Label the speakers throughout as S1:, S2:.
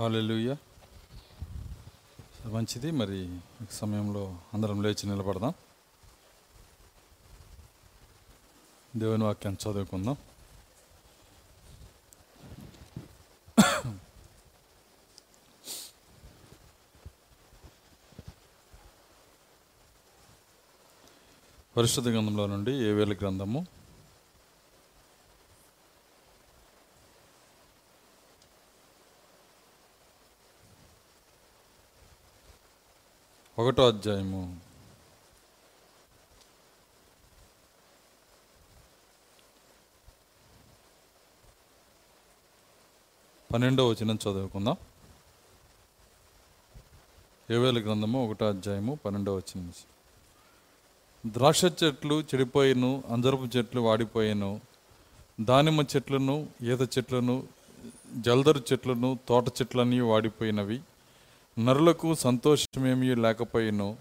S1: Hallelujah మంచిది. మరి సమయంలో అందరం లేచి నిలబడదాం. దేవుని వాక్యాన్ని చదువుకుందాం. పరిశుద్ధ గ్రంథంలో నుండి ఏవేల గ్రంథము? ఒకటో అధ్యాయము. పన్నెండో వచనం చదువుకుందాం. ఏవేల గ్రంథము ఒకటో అధ్యాయము పన్నెండో వచనం ద్రాక్ష చెట్లు చెడిపోయిను అంజరపు చెట్లు వాడిపోయాను దానిమ్మ చెట్లను ఈత చెట్లను జల్దరు చెట్లను తోట చెట్లన్నీ వాడిపోయినవి. నరులకు సంతోషమేమీ లేకపోయిను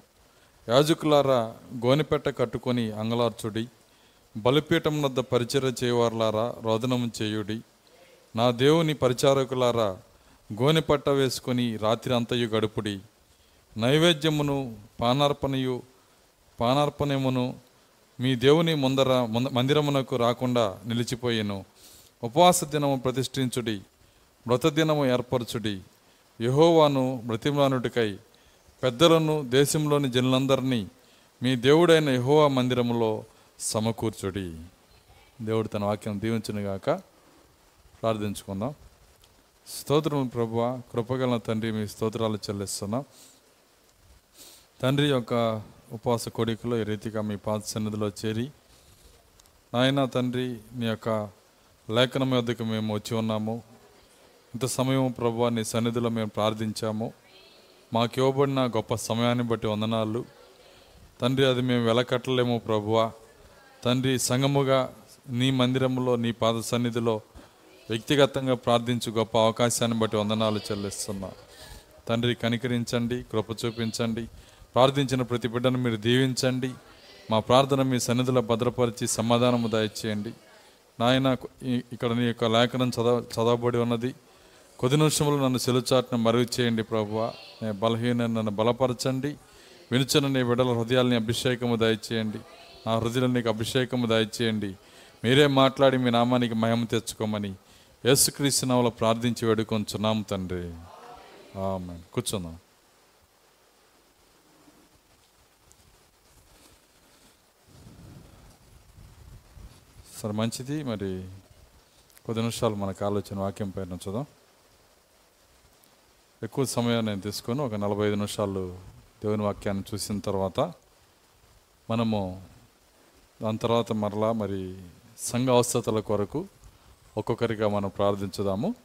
S1: యాజకులారా గోనిపెట్ట కట్టుకొని అంగలార్చుడి బలిపీఠం వద్ద పరిచర చేయవారులారా రోదనము చేయుడి నా దేవుని పరిచారకులారా గోనిపట్ట వేసుకొని రాత్రి అంతయు గడుపుడి. నైవేద్యమును పానార్పణయు పానార్పణమును మీ దేవుని ముందర ముంద- మందిరమునకు రాకుండా నిలిచిపోయెను. ఉపవాస దినము ప్రతిష్ఠించుడి మృతదినము ఏర్పరచుడి. యహోవాను మృతిమానుడికై పెద్దలను దేశంలోని జనులందరినీ మీ దేవుడైన యహోవా మందిరములో సమకూర్చుడి. దేవుడు తన వాక్యం దీవించునుగాక ప్రార్థించుకుందాం. స్తోత్రం ప్రభువ కృపగల తండ్రి మీ స్తోత్రాలు చెల్లిస్తున్నాం. తండ్రి యొక్క ఉపవాస కోడికలో ఈ రీతిగా మీ పాత సన్నిధిలో చేరి నాయన తండ్రి నీ యొక్క లేఖనం వద్దకు మేము వచ్చి ఉన్నాము. ఇంత సమయం ప్రభు నీ సన్నిధిలో మేము ప్రార్థించాము. మాకు ఇవ్వబడిన గొప్ప సమయాన్ని బట్టి వందనాలు. తండ్రి అది మేము వెలకట్టలేము ప్రభువ తండ్రి సంగముగా నీ మందిరంలో నీ పాద సన్నిధిలో వ్యక్తిగతంగా ప్రార్థించు గొప్ప అవకాశాన్ని బట్టి వందనాలు చెల్లిస్తున్నా. తండ్రి కనికరించండి కృప చూపించండి. ప్రార్థించిన ప్రతి బిడ్డను మీరు దీవించండి. మా ప్రార్థన మీ సన్నిధిలో భద్రపరిచి సమాధానము దయచేయండి. నాయన ఇక్కడ నీ యొక్క లేఖనం చదవ చదవబడి ఉన్నది. కొద్ది నిమిషంలో నన్ను సెలుచాట్న మరుగు చేయండి ప్రభువ. నేను బలహీన నన్ను బలపరచండి. వినుచున్న నీ బిడ్డల హృదయాల్ని అభిషేకము దయచేయండి. నా హృదయాలు నీకు అభిషేకము దయచేయండి. మీరే మాట్లాడి మీ నామానికి మహిమ తెచ్చుకోమని యేసుక్రీస్తు నామములో ప్రార్థించి వేడుకొంచున్నాము తండ్రి. కూర్చుందాం. సరే మంచిది. మరి కొద్ది నిమిషాలు మనకు ఆలోచన వాక్యం పైన చూద్దాం. ఎక్కువ సమయం నేను తీసుకొని ఒక నలభై ఐదు నిమిషాలు దేవుని వాక్యాన్ని చూసిన తర్వాత మనము దాని తర్వాత మరలా మరి సంఘ అవస్థతల కొరకు ఒక్కొక్కరిగా మనం ప్రార్థించుదాము.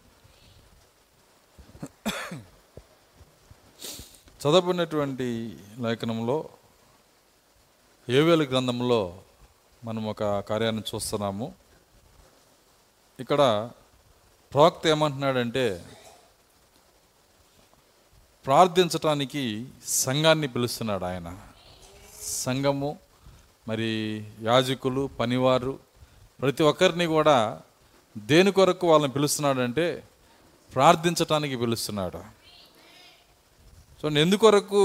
S1: చదవబడినటువంటి లేఖనంలో ఏవేలు గ్రంథంలో మనం ఒక కార్యాన్ని చూస్తున్నాము. ఇక్కడ ప్రవక్త ఏమంటున్నాడంటే ప్రార్థించటానికి సంఘాన్ని పిలుస్తున్నాడు ఆయన. సంఘము మరి యాజకులు పనివారు ప్రతి ఒక్కరిని కూడా దేని కొరకు వాళ్ళని పిలుస్తున్నాడంటే ప్రార్థించటానికి పిలుస్తున్నాడు. సో ఎందుకొరకు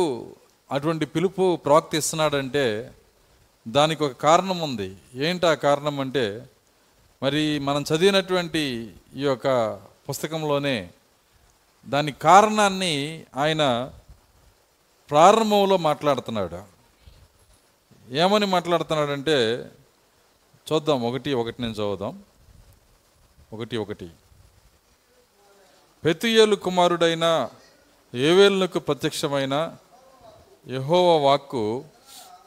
S1: అటువంటి పిలుపు ప్రవక్త ఇస్తున్నాడంటే దానికి ఒక కారణం ఉంది. ఏంటి ఆ కారణం అంటే మరి మనం చదివినటువంటి ఈ యొక్క పుస్తకంలోనే దాని కారణాన్ని ఆయన ప్రారంభంలో మాట్లాడుతున్నాడు. ఏమని మాట్లాడుతున్నాడంటే చూద్దాం ఒకటి ఒకటి నేను చదువుదాం. ఒకటి ఒకటి. పెతియేలు కుమారుడైన ఏవేలునకు ప్రత్యక్షమైన యహోవ వాక్కు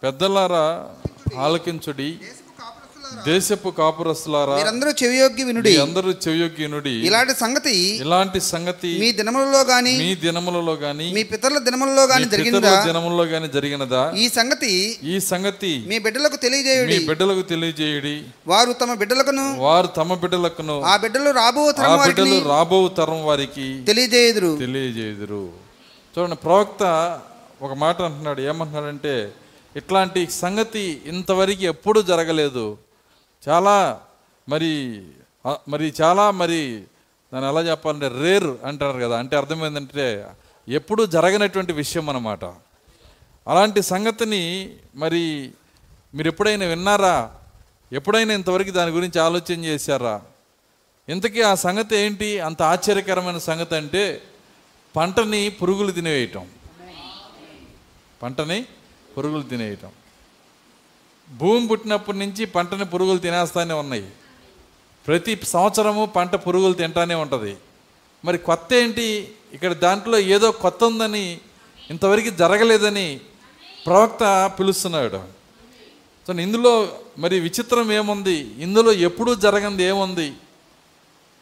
S1: పెద్దలారా ఆలకించుడి. దేశపు కాపురస్తులారా
S2: మీరందరూ చెవియొగ్గి వినుడి.
S1: అందరూ చెవియొగ్గినుడి
S2: ఇలాంటి సంగతి
S1: ఇలాంటి సంగతి
S2: మీ దినములలో గాని
S1: మీ దినములలో గాని
S2: మీ పితరుల దినములలో గాని
S1: మీ పితరుల దినములలో గాని జరిగినదా?
S2: ఈ సంగతి
S1: ఈ సంగతి
S2: మీ బిడ్డలకు
S1: మీ
S2: తెలియజేయుడి
S1: బిడ్డలకు తెలియజేయుడి.
S2: వారు తమ బిడ్డలకును
S1: వారు తమ బిడ్డలకును
S2: ఆ బిడ్డలు రాబో తరం వారికి
S1: బిడ్డలు రాబో తరం వారికి
S2: తెలియజేయుదురు.
S1: తెలియజేయుదురు. చూడండి ప్రవక్త ఒక మాట అంటున్నాడు. ఏమంటున్నాడంటే ఇట్లాంటి సంగతి ఇంతవరకు ఎప్పుడూ జరగలేదు. చాలా మరి మరి చాలా మరి దాన్ని ఎలా చెప్పాలంటే రేర్ అంటారు కదా. అంటే అర్థమైందంటే ఎప్పుడూ జరగనటువంటి విషయం అన్నమాట. అలాంటి సంగతిని మరి మీరు ఎప్పుడైనా విన్నారా? ఎప్పుడైనా ఇంతవరకు దాని గురించి ఆలోచన చేశారా? ఇంతకీ ఆ సంగతి ఏంటి? అంత ఆశ్చర్యకరమైన సంగతి అంటే పంటని పురుగులు తినేయటం. పంటని పురుగులు తినేయటం. భూమి పుట్టినప్పటి నుంచి పంటని పురుగులు తినేస్తానే ఉన్నాయి. ప్రతి సంవత్సరము పంట పురుగులు తింటానే ఉంటుంది. మరి కొత్త ఏంటి? ఇక్కడ దాంట్లో ఏదో కొత్త ఉందని ఇంతవరకు జరగలేదని ప్రవక్త పిలుస్తున్నాడు. సో ఇందులో మరి విచిత్రం ఏముంది? ఇందులో ఎప్పుడూ జరగంది ఏముంది?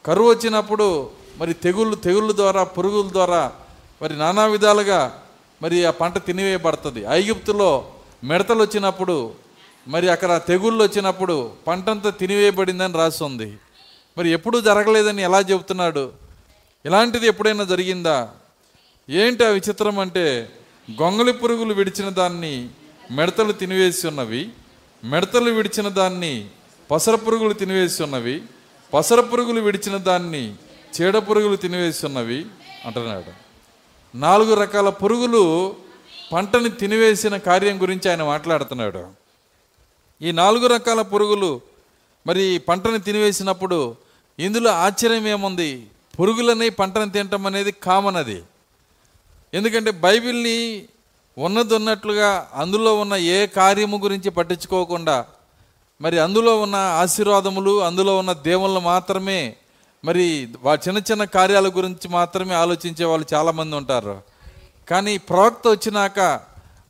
S1: కరువు వచ్చినప్పుడు మరి తెగుళ్ళు తెగుళ్ళ ద్వారా పురుగుల ద్వారా మరి నానా విధాలుగా మరి ఆ పంట తినివేయబడుతుంది. ఐగుప్తులో మిడతలు వచ్చినప్పుడు మరి అక్కడ తెగుళ్ళు వచ్చినప్పుడు పంటంతా తినివేయబడిందని రాసి ఉంది మరి ఎప్పుడూ జరగలేదని ఎలా చెబుతున్నాడు? ఇలాంటిది ఎప్పుడైనా జరిగిందా? ఏంటి ఆ విచిత్రం అంటే గొంగలి పురుగులు విడిచిన దాన్ని మిడతలు తినివేసి ఉన్నవి మిడతలు విడిచిన దాన్ని పసర పురుగులు తినివేసి ఉన్నవి పసర పురుగులు విడిచిన దాన్ని చీడ పురుగులు తినివేసి ఉన్నవి అంటున్నాడు. నాలుగు రకాల పురుగులు పంటని తినివేసిన కార్యం గురించి ఆయన మాట్లాడుతున్నాడు. ఈ నాలుగు రకాల పురుగులు మరి పంటను తినివేసినప్పుడు ఇందులో ఆశ్చర్యం ఏముంది? పురుగులని పంటను తినటం అనేది కామన్ అది. ఎందుకంటే బైబిల్ని ఉన్నది ఉన్నట్లుగా అందులో ఉన్న ఏ కార్యము గురించి పట్టించుకోకుండా మరి అందులో ఉన్న ఆశీర్వాదములు అందులో ఉన్న దేవుళ్ళు మాత్రమే మరి వా చిన్న చిన్న కార్యాల గురించి మాత్రమే ఆలోచించే వాళ్ళు చాలామంది ఉంటారు. కానీ ప్రవక్త వచ్చినాక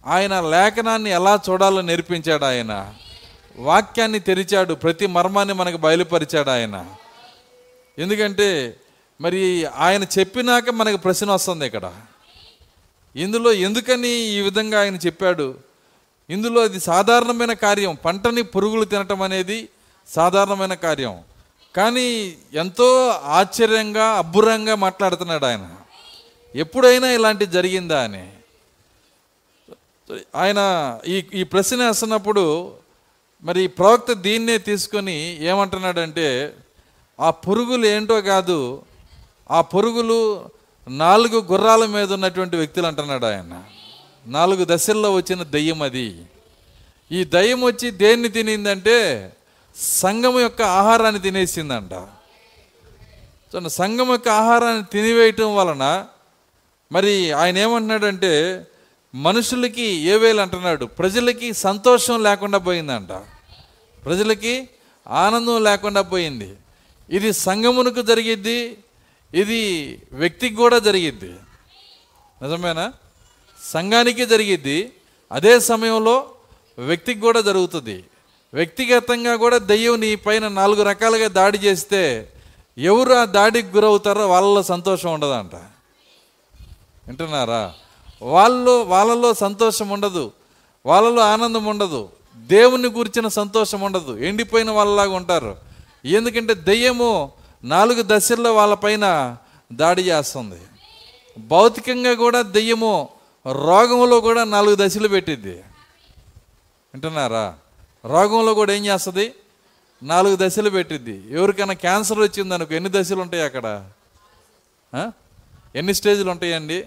S1: ఆయన లేఖనాన్ని ఎలా చూడాలో నేర్పించాడు ఆయన. వాక్యాన్ని తెరిచాడు ప్రతి మర్మాన్ని మనకు బయలుపరిచాడు ఆయన. ఎందుకంటే మరి ఆయన చెప్పినాక మనకు ప్రశ్న వస్తుంది ఇక్కడ. ఇందులో ఎందుకని ఈ విధంగా ఆయన చెప్పాడు? ఇందులో అది సాధారణమైన కార్యం. పంటని పురుగులు తినటం అనేది సాధారణమైన కార్యం. కానీ ఎంతో ఆశ్చర్యంగా అబ్బురంగా మాట్లాడుతున్నాడు ఆయన. ఎప్పుడైనా ఇలాంటివి జరిగిందా అని. ఆయన ఈ ఈ ప్రశ్న వేస్తున్నప్పుడు మరి ప్రవక్త దీన్నే తీసుకొని ఏమంటున్నాడంటే ఆ పురుగులు ఏంటో కాదు ఆ పురుగులు నాలుగు గుర్రాల మీద ఉన్నటువంటి వ్యక్తులు అంటున్నాడు ఆయన. నాలుగు దశల్లో వచ్చిన దయ్యం అది. ఈ దయ్యం వచ్చి దేన్ని తినిందంటే సంఘం యొక్క ఆహారాన్ని తినేసిందంట. సో సంఘం యొక్క ఆహారాన్ని తినివేయటం వలన మరి ఆయన ఏమంటున్నాడంటే మనుషులకి ఏ వేలు అంటున్నాడు? ప్రజలకి సంతోషం లేకుండా పోయిందంట. ప్రజలకి ఆనందం లేకుండా పోయింది. ఇది సంగమునకు జరిగిద్ది ఇది వ్యక్తికి కూడా జరిగిద్ది. నిజమేనా? సంఘానికి జరిగిద్ది అదే సమయంలో వ్యక్తికి కూడా జరుగుతుంది. వ్యక్తిగతంగా కూడా దెయ్యం నీ పైన నాలుగు రకాలుగా దాడి చేస్తే ఎవరు ఆ దాడికి గురవుతారో వాళ్ళలో సంతోషం ఉండదంట. వింటున్నారా? వాళ్ళు వాళ్ళలో సంతోషం ఉండదు. వాళ్ళలో ఆనందం ఉండదు. దేవుని గురించిన సంతోషం ఉండదు. ఎండిపోయిన వాళ్ళలాగా ఉంటారు. ఎందుకంటే దెయ్యము నాలుగు దశల్లో వాళ్ళపైన దాడి చేస్తుంది. భౌతికంగా కూడా దెయ్యము రోగంలో కూడా నాలుగు దశలు పెట్టిద్ది. వింటున్నారా? రోగంలో కూడా ఏం చేస్తుంది? నాలుగు దశలు పెట్టిద్ది. ఎవరికైనా క్యాన్సర్ వచ్చింది అనుకో ఎన్ని దశలు ఉంటాయి అక్కడ? ఎన్ని స్టేజ్లు ఉంటాయండి?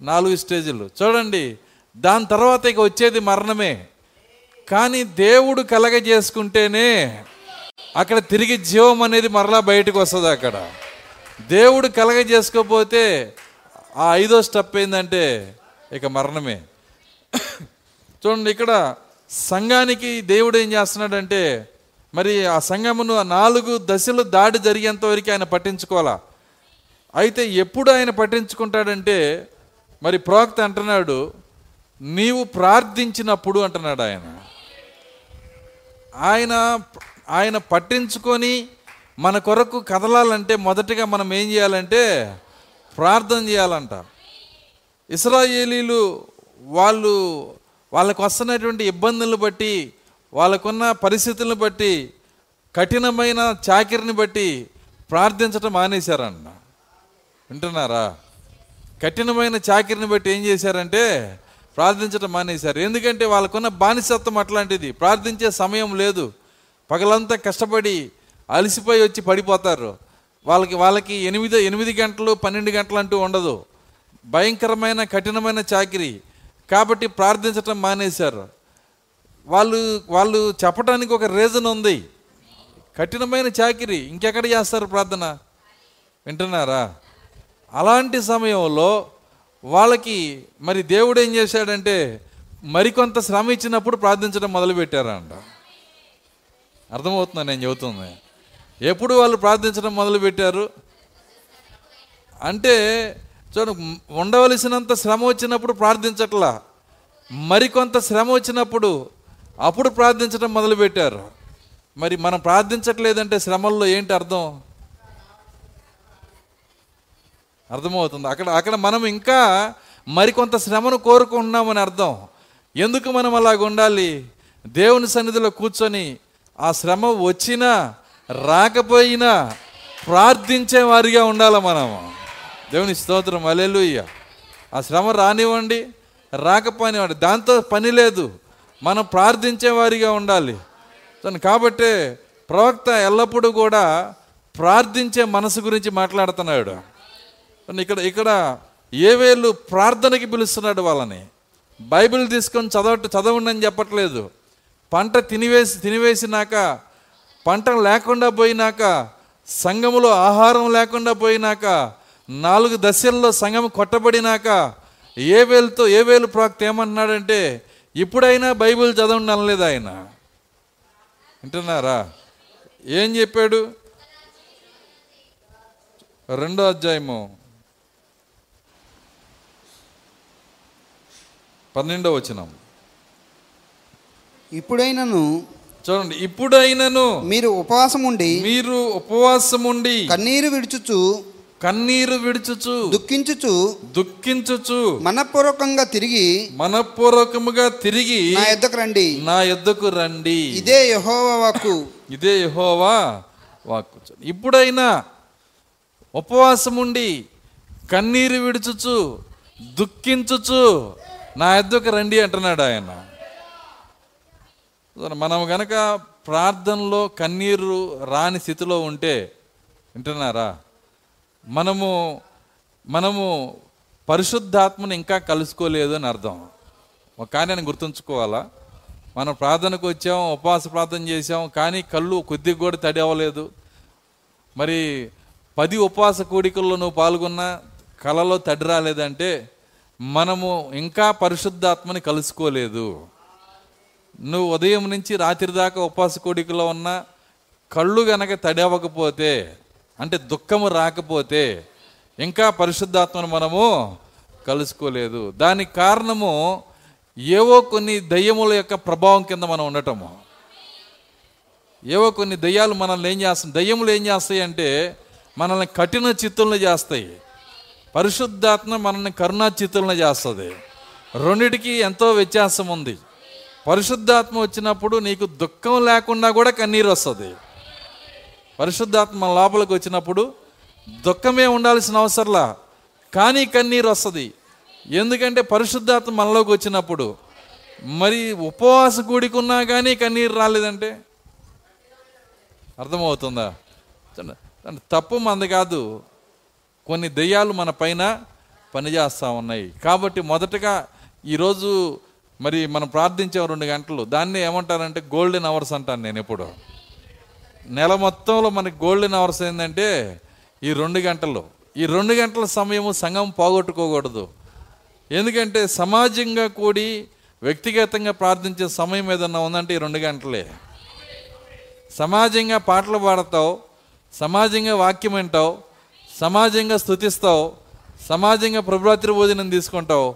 S1: నాలుగు స్టేజీలు. చూడండి దాని తర్వాత ఇక వచ్చేది మరణమే. కానీ దేవుడు కలగజేసుకుంటేనే అక్కడ తిరిగి జీవం అనేది మరలా బయటకు వస్తుంది అక్కడ. దేవుడు కలగజేసుకోకపోతే ఆ ఐదో స్టెప్ ఏంటంటే ఇక మరణమే. చూడండి ఇక్కడ సంఘానికి దేవుడు ఏం చేస్తున్నాడంటే మరి ఆ సంఘమును ఆ నాలుగు దశలు దాడి జరిగేంత వరకు ఆయన పట్టించుకోవాలా? అయితే ఎప్పుడు ఆయన పట్టించుకుంటాడంటే మరి ప్రవక్త అంటున్నాడు నీవు ప్రార్థించినప్పుడు అంటున్నాడు ఆయన. ఆయన ఆయన పట్టించుకొని మన కొరకు కదలాలంటే మొదటగా మనం ఏం చేయాలంటే ప్రార్థన చేయాలంట. ఇస్రాయేలీలు వాళ్ళు వాళ్ళకు వస్తున్నటువంటి ఇబ్బందులను బట్టి వాళ్ళకున్న పరిస్థితులను బట్టి కఠినమైన చాకిరిని బట్టి ప్రార్థించటం మానేశారన్న వింటున్నారా? కఠినమైన చాకిరిని బట్టి ఏం చేశారంటే ప్రార్థించడం మానేశారు. ఎందుకంటే వాళ్ళకున్న బానిసత్వం అట్లాంటిది. ప్రార్థించే సమయం లేదు. పగలంతా కష్టపడి అలసిపోయి వచ్చి పడిపోతారు. వాళ్ళకి వాళ్ళకి ఎనిమిది ఎనిమిది గంటలు పన్నెండు గంటలు అంటూ ఉండదు. భయంకరమైన కఠినమైన చాకిరి. కాబట్టి ప్రార్థించటం మానేశారు. వాళ్ళు వాళ్ళు చెప్పడానికి ఒక రీజన్ ఉంది. కఠినమైన చాకిరి. ఇంకెక్కడ చేస్తారు ప్రార్థన? వింటున్నారా? అలాంటి సమయంలో వాళ్ళకి మరి దేవుడు ఏం చేశాడంటే మరికొంత శ్రమ ఇచ్చినప్పుడు ప్రార్థించడం మొదలుపెట్టారంట. అర్థమవుతుందా నేను చెబుతుంది? ఎప్పుడు వాళ్ళు ప్రార్థించడం మొదలుపెట్టారు? అంటే చూడ ఉండవలసినంత శ్రమ వచ్చినప్పుడు ప్రార్థించట్లా. మరికొంత శ్రమ వచ్చినప్పుడు అప్పుడు ప్రార్థించడం మొదలుపెట్టారు. మరి మనం ప్రార్థించట్లేదంటే శ్రమల్లో ఏంటి అర్థం? అర్థమవుతుంది. అక్కడ అక్కడ మనం ఇంకా మరికొంత శ్రమను కోరుకుంటున్నామని అర్థం. ఎందుకు మనం అలాగ ఉండాలి? దేవుని సన్నిధిలో కూర్చొని ఆ శ్రమ వచ్చినా రాకపోయినా ప్రార్థించే వారిగా ఉండాలి మనం. దేవుని స్తోత్రం. అలెలుయ్య ఆ శ్రమ రానివ్వండి రాకపోనివ్వండి. దాంతో పని లేదు. మనం ప్రార్థించే వారిగా ఉండాలి. కాబట్టే ప్రవక్త ఎల్లప్పుడూ కూడా ప్రార్థించే మనసు గురించి మాట్లాడుతున్నాడు. ఇక్కడ ఇక్కడ ఏవేళ్ళు ప్రార్థనకి పిలుస్తున్నాడు వాళ్ళని. బైబిల్ తీసుకొని చదవట చదవండి అని చెప్పట్లేదు. పంట తినివేసి తినివేసినాక పంట లేకుండా పోయినాక సంఘములో ఆహారం లేకుండా పోయినాక నాలుగు దశల్లో సంఘం కొట్టబడినాక ఏ వేలుతో ఏ వేలు ప్రాక్త ఏమంటున్నాడంటే ఇప్పుడైనా బైబిల్ చదవండి అనలేదు ఆయన. వింటున్నారా? ఏం చెప్పాడు? రెండో అధ్యాయము. పన్నెండో వచనం.
S2: ఇప్పుడైనను
S1: చూడండి ఇప్పుడైనను
S2: మీరు ఉపవాసం ఉండి
S1: మీరు ఉపవాసం ఉండి
S2: కన్నీరు విడుచుచు
S1: కన్నీరు విడుచుచు
S2: దుఃఖించుచు
S1: దుఃఖించుచు
S2: మనపూర్వకంగా తిరిగి
S1: మనపూర్వకముగా తిరిగి
S2: నా యొద్దకు రండి.
S1: నా యొద్దకు రండి.
S2: ఇదే యెహోవా వాక్కు.
S1: ఇదే యెహోవా వాక్కు. ఇప్పుడైనా ఉపవాసం ఉండి కన్నీరు విడుచుచు దుఃఖించుచు నా ఎద్దుకు రండి అంటున్నాడు ఆయన. మనం గనక ప్రార్థనలో కన్నీరు రాని స్థితిలో ఉంటే వింటున్నారా? మనము మనము పరిశుద్ధాత్మను ఇంకా కలుసుకోలేదు అని అర్థం. ఒక కార్యాన్ని గుర్తుంచుకోవాలా? మనం ప్రార్థనకు వచ్చాం ఉపవాస ప్రార్థన చేసాం కానీ కళ్ళు కొద్దిగా కూడా తడి అవ్వలేదు. మరి పది ఉపవాస కోడికల్లో నువ్వు పాల్గొన్నా కళలో తడి రాలేదంటే మనము ఇంకా పరిశుద్ధాత్మని కలుసుకోలేదు. నువ్వు ఉదయం నుంచి రాత్రి దాకా ఉపాస కోడికలో ఉన్న కళ్ళు గనక తడవకపోతే అంటే దుఃఖము రాకపోతే ఇంకా పరిశుద్ధాత్మను మనము కలుసుకోలేదు. దానికి కారణము ఏవో కొన్ని దయ్యముల యొక్క ప్రభావం కింద మనం ఉండటము. ఏవో కొన్ని దయ్యాలు మనల్ని ఏం చేస్తాయి? దయ్యములు ఏం చేస్తాయి అంటే మనల్ని కఠిన చిత్తులను చేస్తాయి. పరిశుద్ధాత్మ మనల్ని కరుణాచితులను చేస్తుంది. రెండిటికి ఎంతో వ్యత్యాసం ఉంది. పరిశుద్ధాత్మ వచ్చినప్పుడు నీకు దుఃఖం లేకుండా కూడా కన్నీరు వస్తుంది. పరిశుద్ధాత్మ లోపలికి వచ్చినప్పుడు దుఃఖమే ఉండాల్సిన అవసరంలా కానీ కన్నీరు వస్తుంది. ఎందుకంటే పరిశుద్ధాత్మ మనలోకి వచ్చినప్పుడు మరి ఉపవాస కూడికున్నా కానీ కన్నీరు రాలేదంటే? అర్థమవుతుందా? తప్పు మంది కాదు. కొన్ని దెయ్యాలు మన పైన పనిచేస్తూ ఉన్నాయి. కాబట్టి మొదటగా ఈరోజు మరి మనం ప్రార్థించే రెండు గంటలు. దాన్ని ఏమంటారంటే గోల్డెన్ అవర్స్ అంటాను నేను ఎప్పుడు. నెల మొత్తంలో మనకి గోల్డెన్ అవర్స్ ఏంటంటే ఈ రెండు గంటలు. ఈ రెండు గంటల సమయము సంఘం పోగొట్టుకోకూడదు. ఎందుకంటే సమాజంగా కూడి వ్యక్తిగతంగా ప్రార్థించే సమయం ఏదన్నా ఉందంటే ఈ రెండు గంటలే. సమాజంగా పాటలు పాడతావు సమాజంగా వాక్యం వింటావు సమాజంగా స్థుతిస్తావు సమాజంగా ప్రభురాత్రి భోజనం తీసుకుంటావు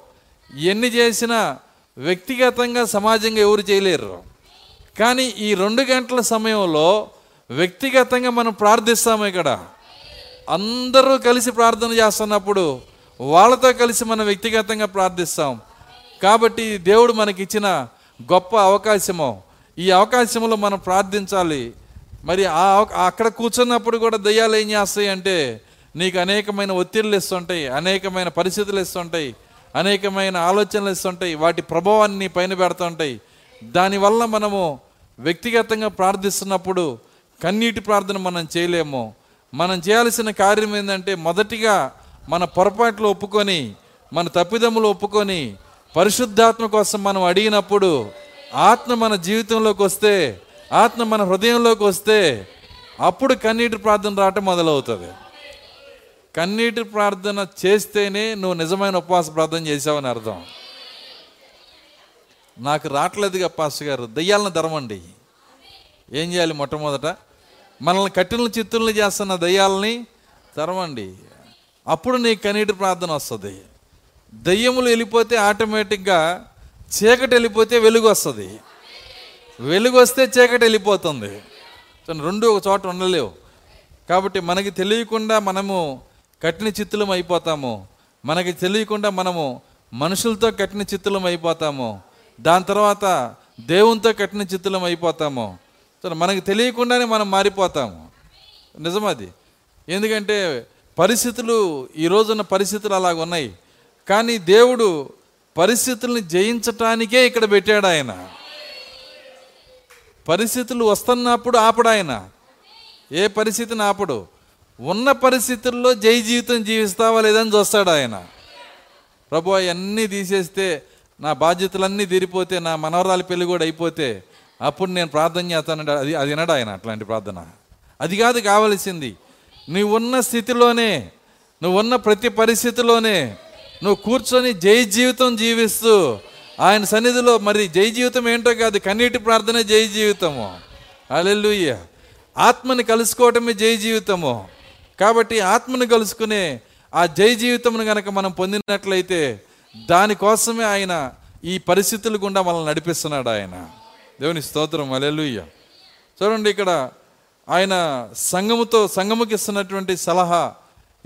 S1: ఎన్ని చేసినా వ్యక్తిగతంగా సమాజంగా ఎవరు చేయలేరు. కానీ ఈ రెండు గంటల సమయంలో వ్యక్తిగతంగా మనం ప్రార్థిస్తాము ఇక్కడ. అందరూ కలిసి ప్రార్థన చేస్తున్నప్పుడు వాళ్ళతో కలిసి మనం వ్యక్తిగతంగా ప్రార్థిస్తాం. కాబట్టి దేవుడు మనకిచ్చిన గొప్ప అవకాశము. ఈ అవకాశంలో మనం ప్రార్థించాలి. మరి ఆ అక్కడ కూర్చున్నప్పుడు కూడా దయ్యాలు ఏం చేస్తాయి అంటే నీకు అనేకమైన ఒత్తిళ్ళు ఇస్తుంటాయి అనేకమైన పరిస్థితులు ఇస్తుంటాయి అనేకమైన ఆలోచనలు ఇస్తుంటాయి వాటి ప్రభావాన్ని పైన పెడుతుంటాయి దానివల్ల మనము వ్యక్తిగతంగా ప్రార్థిస్తున్నప్పుడు కన్నీటి ప్రార్థన మనం చేయలేము. మనం చేయాల్సిన కార్యం ఏంటంటే మొదటిగా మన పొరపాట్లు ఒప్పుకొని మన తప్పిదములు ఒప్పుకొని పరిశుద్ధాత్మ కోసం మనం అడిగినప్పుడు ఆత్మ మన జీవితంలోకి వస్తే ఆత్మ మన హృదయంలోకి వస్తే అప్పుడు కన్నీటి ప్రార్థన రావటం మొదలవుతుంది. కన్నీటి ప్రార్థన చేస్తేనే నువ్వు నిజమైన ఉపవాస ప్రార్థన చేసావని అర్థం. నాకు రావట్లేదుగా పాస్ గారు దయ్యాలను ధర్మండి ఏం చేయాలి మొట్టమొదట? మనల్ని కఠిన చిత్తుల్ని చేస్తున్న దయ్యాలని తరమండి అప్పుడు నీ కన్నీటి ప్రార్థన వస్తుంది. దయ్యములు వెళ్ళిపోతే ఆటోమేటిక్గా చీకటి వెళ్ళిపోతే వెలుగు వస్తుంది. వెలుగు వస్తే చీకటి వెళ్ళిపోతుంది. రెండు ఒక చోట ఉండలేవు. కాబట్టి మనకి తెలియకుండా మనము కఠిన చిత్తులం అయిపోతాము. మనకి తెలియకుండా మనము మనుషులతో కఠిన చిత్తులం అయిపోతాము. దాని తర్వాత దేవునితో కఠిన చిత్తులం అయిపోతాము. మనకి తెలియకుండానే మనం మారిపోతాము. నిజమది ఎందుకంటే పరిస్థితులు ఈ రోజున్న పరిస్థితులు అలాగ ఉన్నాయి. కానీ దేవుడు పరిస్థితుల్ని జయించటానికే ఇక్కడ పెట్టాడు ఆయన. పరిస్థితులు వస్తున్నప్పుడు ఆపడాయన ఏ పరిస్థితిని ఆపడు? ఉన్న పరిస్థితుల్లో జై జీవితం జీవిస్తావా లేదని చూస్తాడు ఆయన. ప్రభు అవన్నీ తీసేస్తే నా బాధ్యతలన్నీ తీరిపోతే నా మనవరాలి పెళ్ళి కూడా అయిపోతే అప్పుడు నేను ప్రార్థన చేస్తానంటే అది అది వినడు ఆయన అట్లాంటి ప్రార్థన. అది కాదు కావలసింది. నువ్వు ఉన్న స్థితిలోనే నువ్వు ఉన్న ప్రతి పరిస్థితిలోనే నువ్వు కూర్చొని జై జీవితం జీవిస్తూ ఆయన సన్నిధిలో మరి జై జీవితం ఏంటో కాదు కన్నీటి ప్రార్థనే జై జీవితము. అలెలుయ్య ఆత్మని కలుసుకోవటమే జై జీవితము. కాబట్టి ఆత్మని కలుసుకునే ఆ జై జీవితమును గనక మనం పొందినట్లయితే దానికోసమే ఆయన ఈ పరిస్థితులు గుండా మనల్ని నడిపిస్తున్నాడు ఆయన. దేవుని స్తోత్రం. అలెలుయ్య చూడండి ఇక్కడ ఆయన సంఘముతో సంఘముకి ఇస్తున్నటువంటి సలహా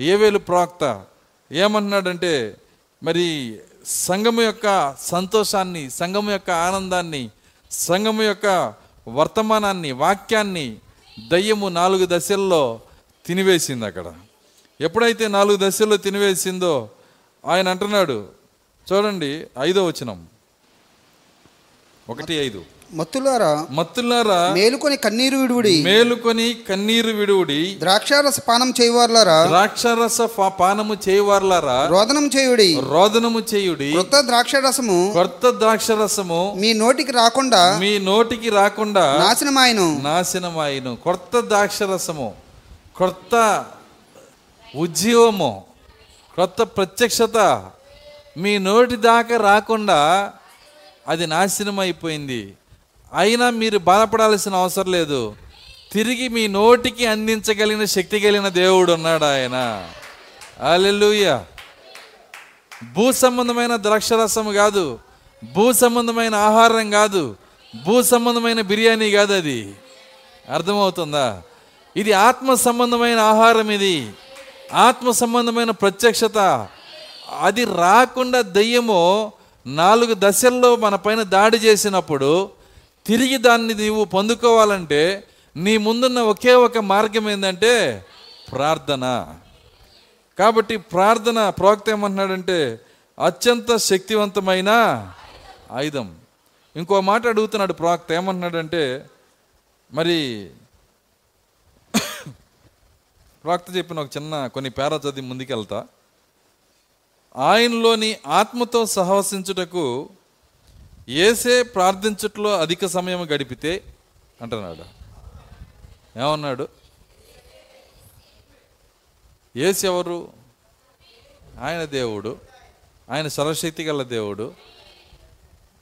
S1: ఏవేలు ప్రాక్త ఏమంటున్నాడంటే మరి సంఘము యొక్క సంతోషాన్ని సంఘము యొక్క ఆనందాన్ని సంఘము యొక్క వర్తమానాన్ని వాక్యాన్ని దయ్యము నాలుగు దశల్లో తినివేసింది అక్కడ. ఎప్పుడైతే నాలుగు దశల్లో తినివేసిందో ఆయన అంటున్నాడు చూడండి ఐదో వచనం. ఒకటి ఐదు.
S2: మత్తులారా
S1: మత్తులారా
S2: మేలుకొని కన్నీరు విడువుడి.
S1: మేలుకొని కన్నీరు విడువుడి.
S2: ద్రాక్షారస పానం చేయవార్లారా.
S1: ద్రాక్షరస పానము చేయవార్లారా.
S2: రోదనం చేయుడి.
S1: రోదనము చేయుడి.
S2: క్రొత్త ద్రాక్షరసము
S1: కొత్త ద్రాక్షరసము
S2: మీ నోటికి రాకుండా
S1: మీ నోటికి రాకుండా
S2: నాశనమాయను.
S1: నాశనమాయిను. కొత్త ద్రాక్షరసము. కొత్త ఉద్యమము కొత్త ప్రత్యక్షత మీ నోటి దాకా రాకుండా అది నాశనం అయిపోయింది అయినా మీరు బాధపడాల్సిన అవసరం లేదు. తిరిగి మీ నోటికి అందించగలిగిన శక్తి కలిగిన దేవుడు ఉన్నాడు ఆయన. అల్లెలుయ్య భూ సంబంధమైన ద్రాక్షరసం కాదు భూ సంబంధమైన ఆహారం కాదు భూ సంబంధమైన బిర్యానీ కాదు అది. అర్థమవుతుందా? ఇది ఆత్మ సంబంధమైన ఆహారం ఇది. ఆత్మ సంబంధమైన ప్రత్యక్షత. అది రాకుండా దయ్యము నాలుగు దశల్లో మన పైన దాడి చేసినప్పుడు తిరిగి దాన్ని నీవు పొందుకోవాలంటే నీ ముందున్న ఒకే ఒక మార్గం ఏంటంటే ప్రార్థన. కాబట్టి ప్రార్థన ప్రోక్త ఏమంటున్నాడంటే అత్యంత శక్తివంతమైన ఆయుధం. ఇంకో మాట అడుగుతున్నాడు ప్రోక్త ఏమంటున్నాడంటే మరి ప్రవక్త చెప్పిన ఒక చిన్న కొన్ని పేరా చదివి ముందుకెళ్తా. ఆయనలోని ఆత్మతో సహవసించుటకు ఏసే ప్రార్థించుట్లో అధిక సమయం గడిపితే అంటున్నాడు. ఏమన్నాడు? ఏసు ఎవరు? ఆయన దేవుడు. ఆయన సర్వశక్తి గల దేవుడు.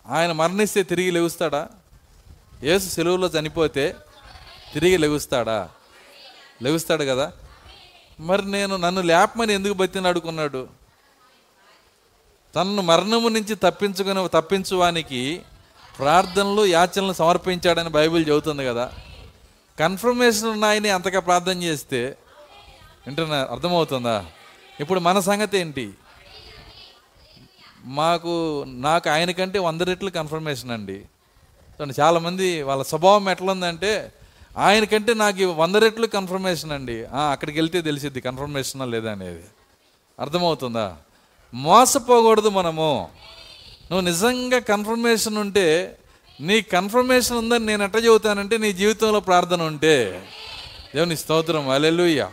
S1: ఆయన మరణిస్తే తిరిగి లెగుస్తాడా ఏసు సెలువులో చనిపోతే తిరిగి లెగుస్తాడా లెగుస్తాడు కదా? మరి నేను నన్ను లేపమని ఎందుకు బతినాడుకున్నాడు తనను మరణము నుంచి తప్పించుకుని తప్పించువానికి ప్రార్థనలు యాచనలు సమర్పించాడని బైబిల్ చెబుతుంది కదా. కన్ఫర్మేషన్ ఉన్నాయని అంతగా ప్రార్థన చేస్తే వింటున్నా అర్థమవుతుందా? ఇప్పుడు మన సంగతి ఏంటి? మాకు నాకు ఆయన కంటే వంద రెట్లు కన్ఫర్మేషన్ అండి. చాలామంది వాళ్ళ స్వభావం ఎట్లుందంటే ఆయన కంటే నాకు వంద రెట్లు కన్ఫర్మేషన్ అండి. అక్కడికి వెళ్తే తెలిసిద్ది కన్ఫర్మేషనా లేదా అనేది. అర్థమవుతుందా? మోసపోకూడదు మనము. నువ్వు నిజంగా కన్ఫర్మేషన్ ఉంటే నీ కన్ఫర్మేషన్ ఉందని నేను ఎట్ట చెబుతానంటే నీ జీవితంలో ప్రార్థన ఉంటే. దేవుని స్తోత్రం అలెలుయ్య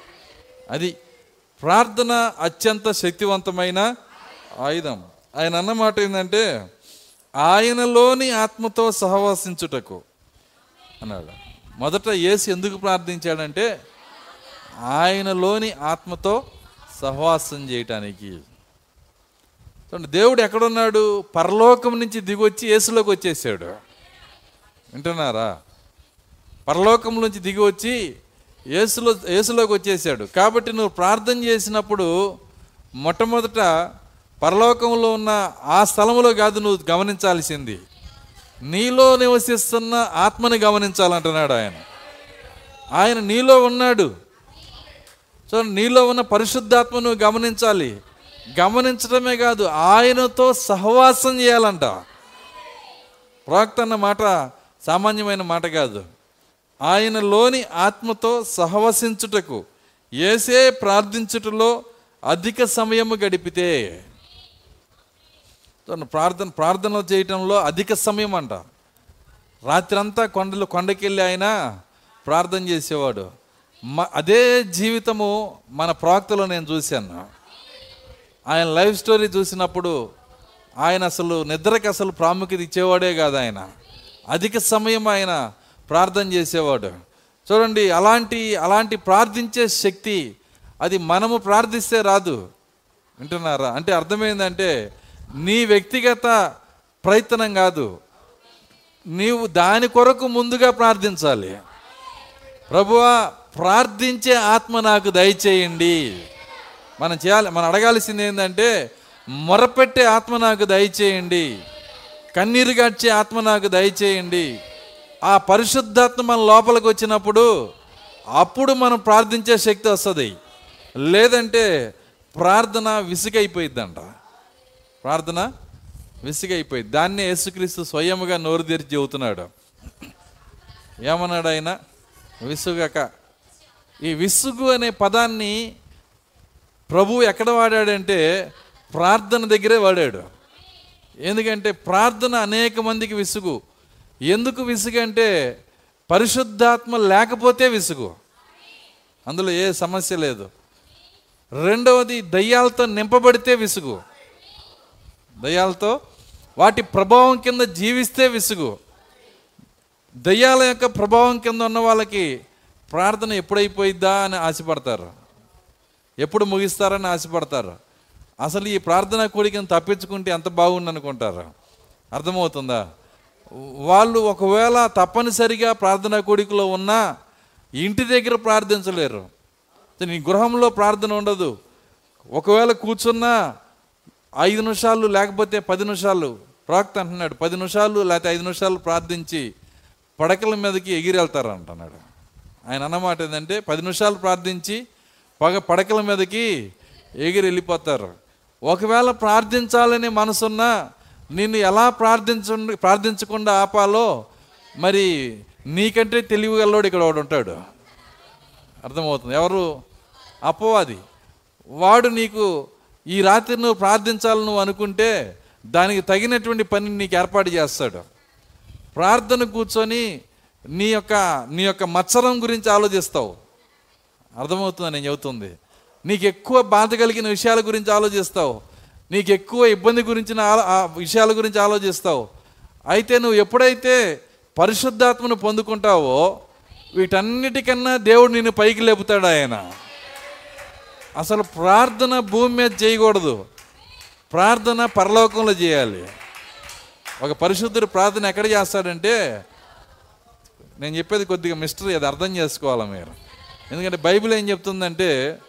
S1: అది ప్రార్థన అత్యంత శక్తివంతమైన ఆయుధం. ఆయన అన్న మాట ఏంటంటే ఆయనలోని ఆత్మతో సహవాసించుటకు అన్నాడు. మొదట యేసు ఎందుకు ప్రార్థించాడంటే ఆయనలోని ఆత్మతో సహవాసం చేయటానికి. చూడండి దేవుడు ఎక్కడున్నాడు? పరలోకం నుంచి దిగొచ్చి యేసులోకి వచ్చేసాడు. వింటున్నారా? పరలోకం నుంచి దిగి వచ్చి యేసులో యేసులోకి వచ్చేసాడు. కాబట్టి నువ్వు ప్రార్థన చేసినప్పుడు మొట్టమొదట పరలోకంలో ఉన్న ఆ స్థలంలో కాదు నువ్వు గమనించాల్సింది. నీలో నివసిస్తున్న ఆత్మని గమనించాలంటున్నాడు ఆయన. ఆయన నీలో ఉన్నాడు. సో నీలో ఉన్న పరిశుద్ధాత్మ నువ్వు గమనించాలి. గమనించడమే కాదు ఆయనతో సహవాసం చేయాలంట. ప్రవక్త అన్న మాట సామాన్యమైన మాట కాదు. ఆయనలోని ఆత్మతో సహవసించుటకు ఏసే ప్రార్థించుటలో అధిక సమయము గడిపితే ప్రార్థన ప్రార్థన చేయటంలో అధిక సమయం అంట. రాత్రంతా కొండలు కొండకెళ్ళి ఆయన ప్రార్థన చేసేవాడు. మ అదే జీవితము మన ప్రాక్తలో నేను చూశాను. ఆయన లైఫ్ స్టోరీ చూసినప్పుడు ఆయన అసలు నిద్రకి అసలు ప్రాముఖ్యత ఇచ్చేవాడే కాదు ఆయన. అధిక సమయం ఆయన ప్రార్థన చేసేవాడు. చూడండి అలాంటి అలాంటి ప్రార్థించే శక్తి అది మనము ప్రార్థిస్తే రాదు. వింటున్నారా? అంటే అర్థమైందంటే నీ వ్యక్తిగత ప్రయత్నం కాదు. నీవు దాని కొరకు ముందుగా ప్రార్థించాలి. ప్రభువా ప్రార్థించే ఆత్మ నాకు దయచేయండి. మనం చేయాలి మనం అడగాల్సింది ఏంటంటే మొరపెట్టే ఆత్మ నాకు దయచేయండి. కన్నీరు గాడ్చే ఆత్మ నాకు దయచేయండి. ఆ పరిశుద్ధాత్మ మన లోపలికి వచ్చినప్పుడు అప్పుడు మనం ప్రార్థించే శక్తి వస్తుంది. లేదంటే ప్రార్థన విసుగైపోయిద్దంట. ప్రార్థన విసిగైపోయి దాన్నే యేసుక్రీస్తు స్వయముగా నోరు తెరిచి చెబుతున్నాడు. ఏమన్నాడు ఆయన విసుగక. ఈ విసుగు అనే పదాన్ని ప్రభువు ఎక్కడ వాడాడంటే ప్రార్థన దగ్గరే వాడాడు. ఎందుకంటే ప్రార్థన అనేక మందికి విసుగు. ఎందుకు విసుగు అంటే పరిశుద్ధాత్మ లేకపోతే విసుగు. అందులో ఏ సమస్య లేదు. రెండవది దయ్యాలతో నింపబడితే విసుగు. దయ్యాలతో వాటి ప్రభావం కింద జీవిస్తే విసుగు. దయ్యాల యొక్క ప్రభావం కింద ఉన్న వాళ్ళకి ప్రార్థన ఎప్పుడైపోయిద్దా అని ఆశపడతారు. ఎప్పుడు ముగిస్తారని ఆశపడతారు. అసలు ఈ ప్రార్థన కోరికను తప్పించుకుంటే ఎంత బాగుంది అనుకుంటారు అర్థమవుతుందా? వాళ్ళు ఒకవేళ తప్పనిసరిగా ప్రార్థన కోడికలో ఉన్నా ఇంటి దగ్గర ప్రార్థించలేరు. నీ గృహంలో ప్రార్థన ఉండదు. ఒకవేళ కూర్చున్నా ఐదు నిమిషాలు లేకపోతే పది నిమిషాలు ప్రాక్త అంటున్నాడు. పది నిమిషాలు లేకపోతే ఐదు నిమిషాలు ప్రార్థించి పడకల మీదకి ఎగిరెళ్తారు అంటున్నాడు ఆయన అన్నమాట ఏంటంటే పది నిమిషాలు ప్రార్థించి పగ పడకల మీదకి ఎగిరి వెళ్ళిపోతారు. ఒకవేళ ప్రార్థించాలనే మనసున్నా నిన్ను ఎలా ప్రార్థించు ప్రార్థించకుండా ఆపాలో మరి నీకంటే తెలివిగల్లోడు ఇక్కడ వాడు ఉంటాడు. అర్థమవుతుంది. ఎవరు? అపవాది. వాడు నీకు ఈ రాత్రి నువ్వు ప్రార్థించాలని నువ్వు అనుకుంటే దానికి తగినటువంటి పని నీకు ఏర్పాటు చేస్తాడు. ప్రార్థన కూర్చొని నీ యొక్క నీ యొక్క మత్సరం గురించి ఆలోచిస్తావు. అర్థమవుతుందని నేను చెబుతుంది? నీకు ఎక్కువ బాధ కలిగిన విషయాల గురించి ఆలోచిస్తావు. నీకు ఎక్కువ ఇబ్బంది గురించిన ఆలో- ఆ విషయాల గురించి ఆలోచిస్తావు. అయితే నువ్వు ఎప్పుడైతే పరిశుద్ధాత్మను పొందుకుంటావో వీటన్నిటికన్నా దేవుడు నిన్ను పైకి లేపుతాడు ఆయన. అసలు ప్రార్థన భూమి మీద చేయకూడదు. ప్రార్థన పరలోకంలో చేయాలి. ఒక పరిశుద్ధుడు ప్రార్థన ఎక్కడ చేస్తాడంటే నేను చెప్పేది కొద్దిగా మిస్టరీ అది అర్థం చేసుకోవాలి మీరు? ఎందుకంటే బైబిల్ ఏం చెప్తుందంటే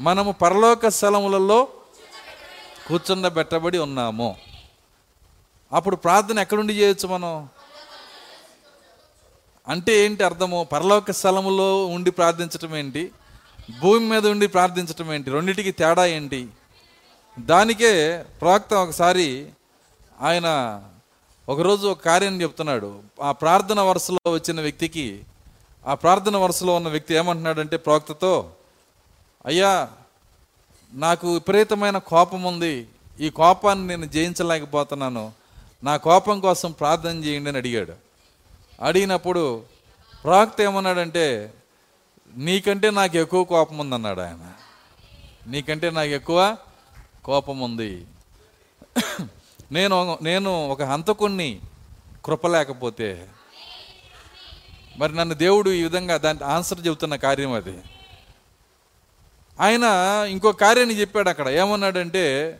S1: మనము పరలోక స్థలములలో కూర్చుండబెట్టబడి ఉన్నాము. అప్పుడు ప్రార్థన ఎక్కడుండి చేయొచ్చు మనం? అంటే ఏంటి అర్థము? పరలోక స్థలములో ఉండి ప్రార్థించటం ఏంటి? భూమి మీద ఉండి ప్రార్థించటం ఏంటి? రెండింటికి తేడా ఏంటి? దానికే ప్రవక్త ఒకసారి ఆయన ఒకరోజు ఒక కార్యం చెప్తున్నాడు. ఆ ప్రార్థన వరుసలో వచ్చిన వ్యక్తికి ఆ ప్రార్థన వరుసలో ఉన్న వ్యక్తి ఏమంటున్నాడంటే ప్రవక్తతో అయ్యా నాకు విపరీతమైన కోపం ఉంది. ఈ కోపాన్ని నేను జయించలేకపోతున్నాను. నా కోపం కోసం ప్రార్థన చేయండి అని అడిగాడు. అడిగినప్పుడు ప్రవక్త ఏమన్నాడంటే నీకంటే నాకు ఎక్కువ కోపం ఉందన్నాడు ఆయన. నీకంటే నాకు ఎక్కువ కోపం ఉంది నేను నేను ఒక హంతకుణ్ణి కృప లేకపోతే మరి నన్ను దేవుడు ఈ విధంగా దాని ఆన్సర్ చెబుతున్న కార్యం అది. ఆయన ఇంకో కార్యాన్ని చెప్పాడు అక్కడ. ఏమన్నాడంటే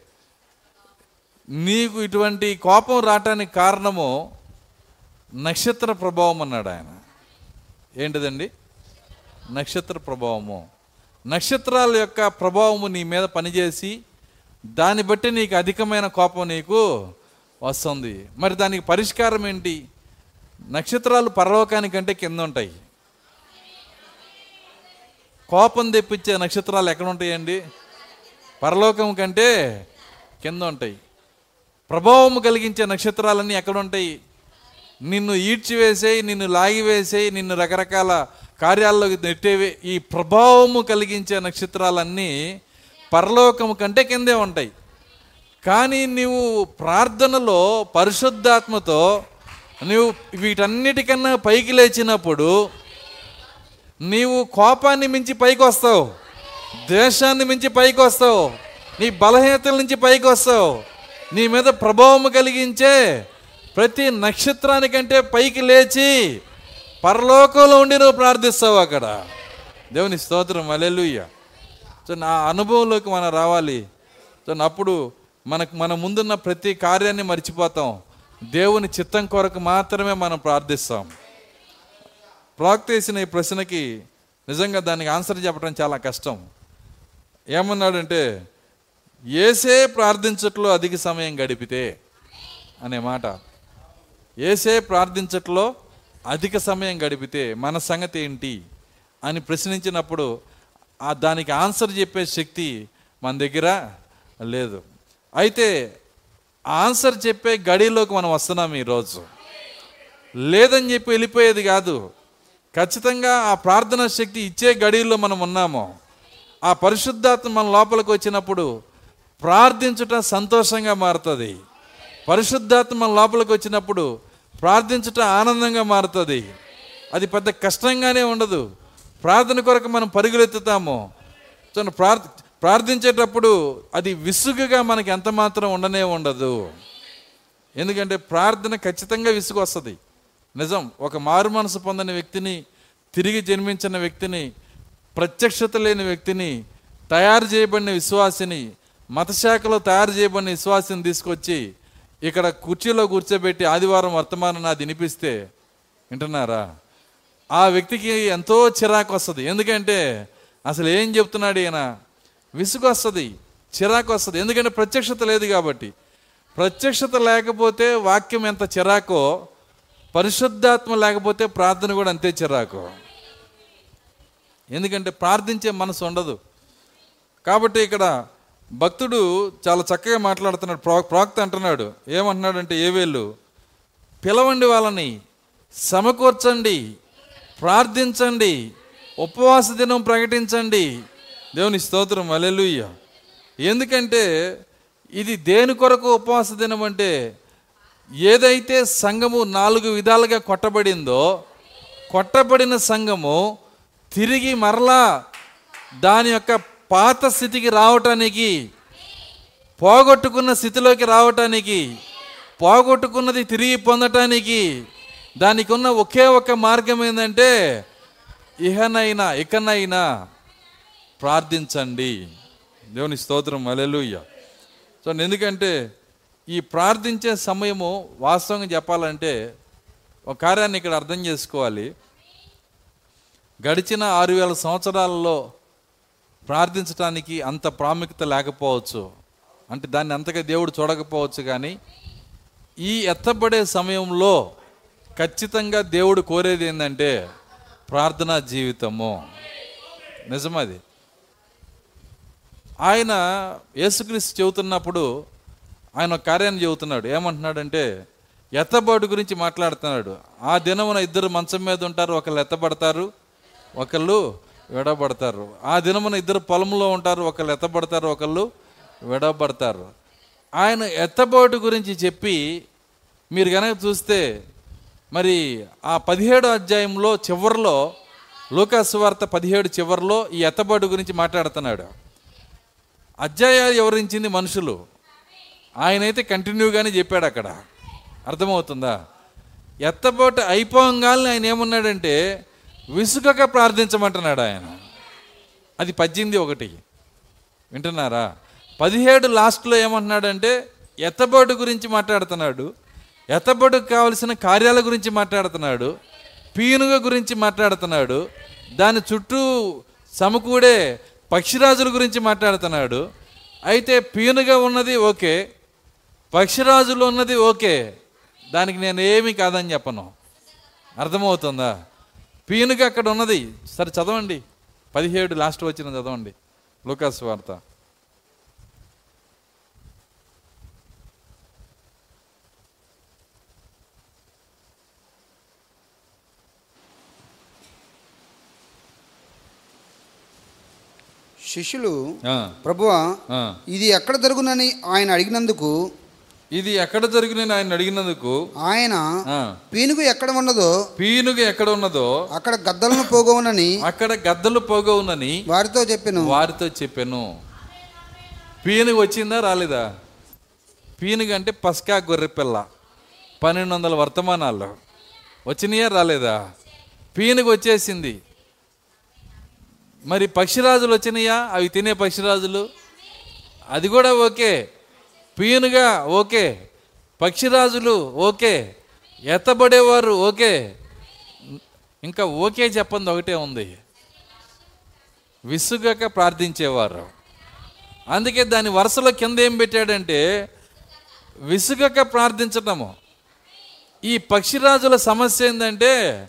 S1: నీకు ఇటువంటి కోపం రావటానికి కారణము నక్షత్ర ప్రభావం అన్నాడు ఆయన. ఏంటిదండి? నక్షత్ర ప్రభావము. నక్షత్రాల యొక్క ప్రభావము నీ మీద పనిచేసి దాన్ని బట్టి నీకు అధికమైన కోపం నీకు వస్తుంది. మరి దానికి పరిష్కారం ఏంటి? నక్షత్రాలు పరలోకానికంటే కింద ఉంటాయి. కోపం తెప్పించే నక్షత్రాలు ఎక్కడ ఉంటాయండి? పరలోకం కంటే కింద ఉంటాయి. ప్రభావం కలిగించే నక్షత్రాలన్నీ ఎక్కడ ఉంటాయి? నిన్ను ఈడ్చివేసేయి నిన్ను లాగివేసేయి నిన్ను రకరకాల కార్యాల్లోకి నెట్టేవి. ఈ ప్రభావము కలిగించే నక్షత్రాలన్నీ పరలోకము కంటే కిందే ఉంటాయి. కానీ నీవు ప్రార్థనలో పరిశుద్ధాత్మతో నీవు వీటన్నిటికన్నా పైకి లేచినప్పుడు నీవు కోపాన్ని మించి పైకి వస్తావు ద్వేషాన్ని మించి పైకి వస్తావు నీ బలహీనతల నుంచి పైకి వస్తావు నీ మీద ప్రభావం కలిగించే ప్రతి నక్షత్రానికంటే పైకి లేచి పరలోకంలో ఉండి నువ్వు ప్రార్థిస్తావు అక్కడ. దేవుని స్తోత్రం అలెలుయ్య సో నా అనుభవంలోకి మనం రావాలి. సో అప్పుడు మనకు మన ముందున్న ప్రతి కార్యాన్ని మర్చిపోతాం. దేవుని చిత్తం కొరకు మాత్రమే మనం ప్రార్థిస్తాం. ప్రాక్త వేసిన ఈ ప్రశ్నకి నిజంగా దానికి ఆన్సర్ చెప్పడం చాలా కష్టం. ఏమన్నాడంటే ఏసే ప్రార్థించట్లో అధిక సమయం గడిపితే అనే మాట. ఏసే ప్రార్థించట్లో అధిక సమయం గడిపితే మన సంగతి ఏంటి అని ప్రశ్నించినప్పుడు ఆ దానికి ఆన్సర్ చెప్పే శక్తి మన దగ్గర లేదు. అయితే ఆన్సర్ చెప్పే గడిలోకి మనం వస్తున్నాం ఈరోజు. లేదని చెప్పి వెళ్ళిపోయేది కాదు. ఖచ్చితంగా ఆ ప్రార్థన శక్తి ఇచ్చే గడిలో మనం ఉన్నాము. ఆ పరిశుద్ధాత్మ మన లోపలికి వచ్చినప్పుడు ప్రార్థించుట సంతోషంగా మారుతుంది. పరిశుద్ధాత్మ లోపలికి వచ్చినప్పుడు ప్రార్థించటం ఆనందంగా మారుతుంది. అది పెద్ద కష్టంగానే ఉండదు. ప్రార్థన కొరకు మనం పరుగులెత్తుతాము. చూడండి ప్రార్థ ప్రార్థించేటప్పుడు అది విసుగుగా మనకి ఎంత మాత్రం ఉండనే ఉండదు. ఎందుకంటే ప్రార్థన ఖచ్చితంగా విసుగు వస్తుంది. నిజం ఒక మారు మనసు పొందిన వ్యక్తిని తిరిగి జన్మించిన వ్యక్తిని ప్రత్యక్షత లేని వ్యక్తిని తయారు చేయబడిన విశ్వాసిని మతశాఖలో తయారు చేయబడిన విశ్వాసిని తీసుకొచ్చి ఇక్కడ కుర్చీలో కూర్చోబెట్టి ఆదివారం వర్తమానం నాది వినిపిస్తే వింటున్నారా? ఆ వ్యక్తికి ఎంతో చిరాకు వస్తుంది. ఎందుకంటే అసలు ఏం చెప్తున్నాడు ఈయన? విసుగు వస్తుంది చిరాకు వస్తుంది. ఎందుకంటే ప్రత్యక్షత లేదు కాబట్టి. ప్రత్యక్షత లేకపోతే వాక్యం ఎంత చిరాకో పరిశుద్ధాత్మ లేకపోతే ప్రార్థన కూడా అంతే చిరాకు. ఎందుకంటే ప్రార్థించే మనసు ఉండదు. కాబట్టి ఇక్కడ భక్తుడు చాలా చక్కగా మాట్లాడుతున్నాడు. ప్రో ప్రాక్త అంటున్నాడు. ఏమంటున్నాడంటే ఏవేళ్ళు పిలవండి వాళ్ళని. సమకూర్చండి. ప్రార్థించండి. ఉపవాస దినం ప్రకటించండి. దేవుని స్తోత్రం. అలెలుయ్య ఎందుకంటే ఇది దేని కొరకు ఉపవాస దినం అంటే ఏదైతే సంఘము నాలుగు విధాలుగా కొట్టబడిందో కొట్టబడిన సంఘము తిరిగి మరలా దాని యొక్క పాత స్థితికి రావటానికి పోగొట్టుకున్న స్థితిలోకి రావటానికి పోగొట్టుకున్నది తిరిగి పొందటానికి దానికి ఉన్న ఒకే ఒక మార్గం ఏంటంటే ఇహనైనా ఇకనైనా ప్రార్థించండి. దేవుని స్తోత్రం అలెలుయ్య సో ఎందుకంటే ఈ ప్రార్థించే సమయము వాస్తవంగా చెప్పాలంటే ఒక కార్యాన్ని ఇక్కడ అర్థం చేసుకోవాలి. గడిచిన ఆరు వేల సంవత్సరాలలో ప్రార్థించడానికి అంత ప్రాముఖ్యత లేకపోవచ్చు. అంటే దాన్ని అంతగా దేవుడు చూడకపోవచ్చు కానీ ఈ ఎత్తబడే సమయంలో ఖచ్చితంగా దేవుడు కోరేది ఏంటంటే ప్రార్థనా జీవితము. నిజమది. ఆయన యేసుక్రీస్తు చెబుతున్నప్పుడు ఆయన కార్యాన్ని చెబుతున్నాడు. ఏమంటున్నాడంటే ఎత్తబాటు గురించి మాట్లాడుతున్నాడు. ఆ దినమున ఇద్దరు మంచం మీద ఉంటారు ఒకళ్ళు ఎత్తబడతారు ఒకళ్ళు విడబడతారు. ఆ దినమున ఇద్దరు పొలంలో ఉంటారు ఒకళ్ళు ఎత్తబడతారు ఒకళ్ళు విడబడతారు. ఆయన ఎత్తబోటు గురించి చెప్పి మీరు కనుక చూస్తే మరి ఆ పదిహేడు అధ్యాయంలో చివరిలో లోకాసువార్త పదిహేడు చివరిలో ఈ ఎత్తబోటు గురించి మాట్లాడుతున్నాడు. అధ్యాయాలు వివరించింది మనుషులు? ఆయనైతే కంటిన్యూగానే చెప్పాడు అక్కడ. అర్థమవుతుందా? ఎత్తబోటు అయిపోగానే ఆయన ఏమన్నాడంటే విసుగక ప్రార్థించమంటున్నాడు ఆయన. అది పద్దెనిమిది ఒకటి. వింటున్నారా? పదిహేడు లాస్ట్లో ఏమంటున్నాడంటే ఎత్తబోటు గురించి మాట్లాడుతున్నాడు ఎత్తబడుకు కావలసిన కార్యాల గురించి మాట్లాడుతున్నాడు పీనుగ గురించి మాట్లాడుతున్నాడు దాని చుట్టూ సమకూడే పక్షిరాజుల గురించి మాట్లాడుతున్నాడు. అయితే పీనుగా ఉన్నది ఓకే పక్షిరాజులు ఉన్నది ఓకే దానికి నేను ఏమీ కాదని చెప్పను. అర్థమవుతుందా? పీనుగా అక్కడ ఉన్నది. సరే చదవండి. పదిహేడు లాస్ట్ వచ్చిన చదవండి. లూకాస్ వార్త.
S2: శిష్యులు ప్రభువా. ఇది ఎక్కడ జరుగునని ఆయన అడిగినందుకు
S1: ఇది ఎక్కడ జరిగిన ఆయన అడిగినందుకు
S2: ఆయన పీనుగు ఎక్కడ ఉన్నదో
S1: పీనుగ ఎక్కడ ఉన్నదో
S2: అక్కడ గద్దలను పోగవునని
S1: అక్కడ గద్దలు పోగవునని
S2: వారితో చెప్పాను.
S1: వారితో చెప్పాను. పీనుగ వచ్చిందా రాలేదా? పీనుగ అంటే పస్కా గొర్రెపిల్ల పన్నెండు వందల వర్తమానాల్లో. వచ్చినాయా రాలేదా? పీనుగ వచ్చేసింది. మరి పక్షిరాజులు వచ్చినాయా? అవి తినే పక్షిరాజులు? అది కూడా ఓకే. పీనుగా ఓకే. పక్షిరాజులు ఓకే. ఎత్తబడేవారు ఓకే. ఇంకా ఓకే చెప్పంది ఒకటే ఉంది. విసుగక ప్రార్థించేవారు. అందుకే దాని వరుసలో కింద ఏం పెట్టాడంటే విసుగక ప్రార్థించటము. ఈ పక్షిరాజుల సమస్య ఏంటంటే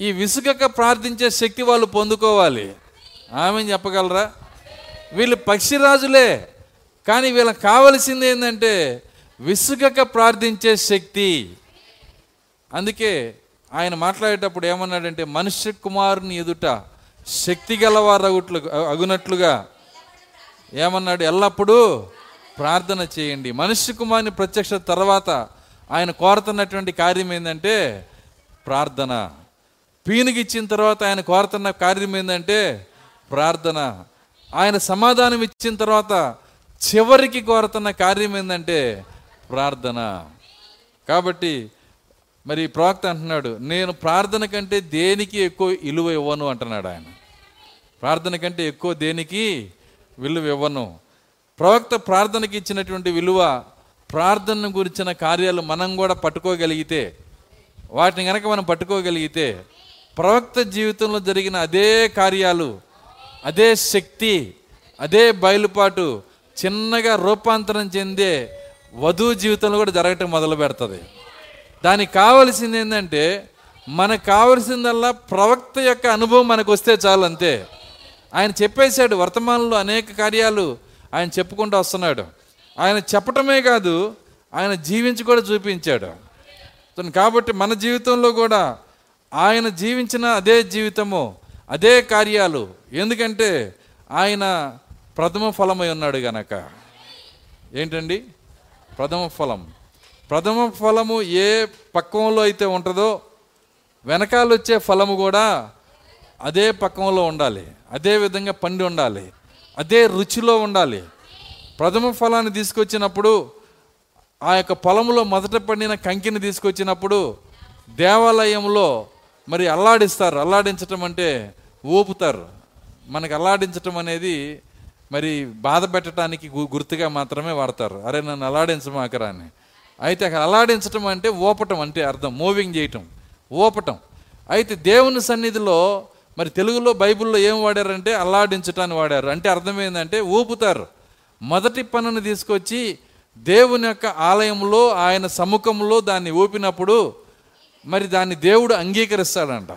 S1: ఈ విసుగక ప్రార్థించే శక్తి వాళ్ళు పొందుకోవాలి. ఆమె చెప్పగలరా? వీళ్ళు పక్షిరాజులే. కానీ వీళ్ళకి కావలసింది ఏంటంటే విసుగక ప్రార్థించే శక్తి. అందుకే ఆయన మాట్లాడేటప్పుడు ఏమన్నాడంటే మనుష్య కుమారుని ఎదుట శక్తి గలవారగుట్లు అగునట్లుగా ఏమన్నాడు ఎల్లప్పుడూ ప్రార్థన చేయండి. మనుష్య కుమారుని ప్రత్యక్ష తర్వాత ఆయన కోరుతున్నటువంటి కార్యం ఏంటంటే ప్రార్థన. పీనుకి ఇచ్చిన తర్వాత ఆయన కోరుతున్న కార్యం ఏంటంటే ప్రార్థన. ఆయన సమాధానం ఇచ్చిన తర్వాత చివరికి కోరుతున్న కార్యం ఏంటంటే ప్రార్థన. కాబట్టి మరి ప్రవక్త అంటున్నాడు నేను ప్రార్థన కంటే దేనికి ఎక్కువ విలువ ఇవ్వను? అంటున్నాడు ఆయన. ప్రార్థన కంటే ఎక్కువ దేనికి విలువ ఇవ్వను? ప్రవక్త ప్రార్థనకి ఇచ్చినటువంటి విలువ ప్రార్థన గురించిన కార్యాలు మనం కూడా పట్టుకోగలిగితే వాటిని కనుక మనం పట్టుకోగలిగితే ప్రవక్త జీవితంలో జరిగిన అదే కార్యాలు అదే శక్తి అదే బయలుపాటు చిన్నగా రూపాంతరం చెందే వధువు జీవితంలో కూడా జరగటం మొదలు పెడుతుంది. దానికి కావలసింది ఏంటంటే మనకు కావలసిందల్లా ప్రవక్త యొక్క అనుభవం మనకు వస్తే చాలు అంతే. ఆయన చెప్పేశాడు వర్తమానంలో అనేక కార్యాలు ఆయన చెప్పుకుంటూ వస్తున్నాడు. ఆయన చెప్పటమే కాదు ఆయన జీవించి కూడా చూపించాడు. కాబట్టి మన జీవితంలో కూడా ఆయన జీవించిన అదే జీవితము అదే కార్యాలు. ఎందుకంటే ఆయన ప్రథమ ఫలమై ఉన్నాడు గనక. ఏంటండి? ప్రథమ ఫలం. ప్రథమ ఫలము ఏ పక్వంలో అయితే ఉంటుందో వెనకాల వచ్చే ఫలము కూడా అదే పక్వంలో ఉండాలి. అదే విధంగా పండి ఉండాలి. అదే రుచిలో ఉండాలి. ప్రథమ ఫలాన్ని తీసుకొచ్చినప్పుడు ఆ యొక్క పొలంలో మొదట పండిన కంకిని తీసుకొచ్చినప్పుడు దేవాలయంలో మరి అల్లాడిస్తారు. అల్లాడించటం అంటే ఊపుతారు. మనకి అల్లాడించటం అనేది మరి బాధ పెట్టడానికి గు- గుర్తుగా మాత్రమే వాడతారు. అరే నన్ను అలాడించమాకరా అని అయితే అక్కడ అల్లాడించటం అంటే ఊపటం అంటే అర్థం. మూవింగ్ చేయటం. ఊపటం. అయితే దేవుని సన్నిధిలో మరి తెలుగులో బైబిల్లో ఏం వాడారంటే అల్లాడించటాన్ని వాడారు. అంటే అర్థం ఏంటంటే ఊపుతారు. మొదటి పనును తీసుకొచ్చి దేవుని యొక్క ఆలయంలో ఆయన సముఖంలో దాన్ని ఊపినప్పుడు మరి దాన్ని దేవుడు అంగీకరిస్తాడంట.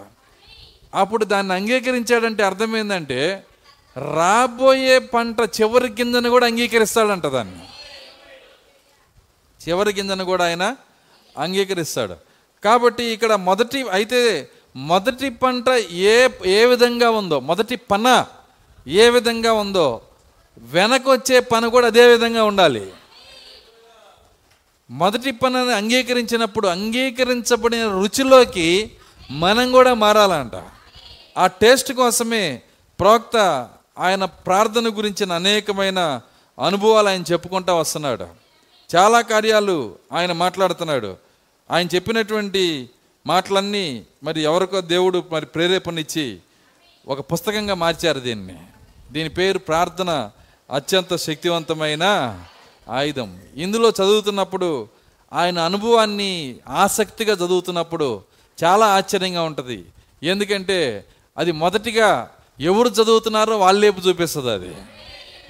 S1: అప్పుడు దాన్ని అంగీకరించాడంటే అర్థం ఏంటంటే రాబోయే పంట చివరి గింజను కూడా అంగీకరిస్తాడంట దాన్ని. చివరి గింజను కూడా ఆయన అంగీకరిస్తాడు. కాబట్టి ఇక్కడ మొదటి అయితే మొదటి పంట ఏ ఏ విధంగా ఉందో మొదటి పన ఏ విధంగా ఉందో వెనకొచ్చే పని కూడా అదే విధంగా ఉండాలి. మొదటి పనిని అంగీకరించినప్పుడు అంగీకరించబడిన రుచిలోకి మనం కూడా మారాలంట. ఆ టేస్ట్ కోసమే ప్రవక్త ఆయన ప్రార్థన గురించిన అనేకమైన అనుభవాలు ఆయన చెప్పుకుంటా వస్తున్నాడు. చాలా కార్యాలు ఆయన మాట్లాడుతున్నాడు. ఆయన చెప్పినటువంటి మాటలన్నీ మరి ఎవరికో దేవుడు మరి ప్రేరేపణిచ్చి ఒక పుస్తకంగా మార్చారు దీన్ని. దీని పేరు ప్రార్థన అత్యంత శక్తివంతమైన ఆయుధం. ఇందులో చదువుతున్నప్పుడు ఆయన అనుభవాన్ని ఆసక్తిగా చదువుతున్నప్పుడు చాలా ఆశ్చర్యంగా ఉంటుంది. ఎందుకంటే అది మొదటిగా ఎవరు చదువుతున్నారో వాళ్ళేపు చూపిస్తుంది అది.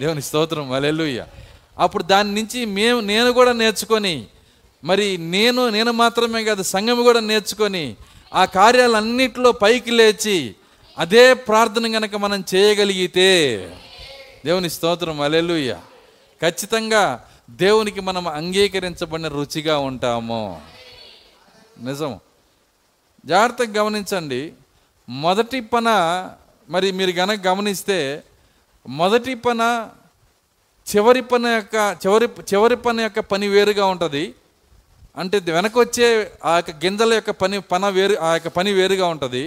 S1: దేవుని స్తోత్రం. అలెలుయ్య అప్పుడు దాని నుంచి మేము నేను కూడా నేర్చుకొని మరి నేను నేను మాత్రమే కాదు సంఘం కూడా నేర్చుకొని ఆ కార్యాలన్నింటిలో పైకి లేచి అదే ప్రార్థన గనక మనం చేయగలిగితే దేవుని స్తోత్రం. అలెలుయ్య ఖచ్చితంగా దేవునికి మనం అంగీకరించబడిన రుచిగా ఉంటాము. నిజం. జాగ్రత్తగా గమనించండి. మొదటి పన మరి మీరు కనుక గమనిస్తే మొదటి పన చివరి పని యొక్క చివరి చివరి పని యొక్క పని వేరుగా ఉంటుంది. అంటే వెనకొచ్చే ఆ యొక్క గింజల యొక్క పని పన వేరు ఆ యొక్క పని వేరుగా ఉంటుంది.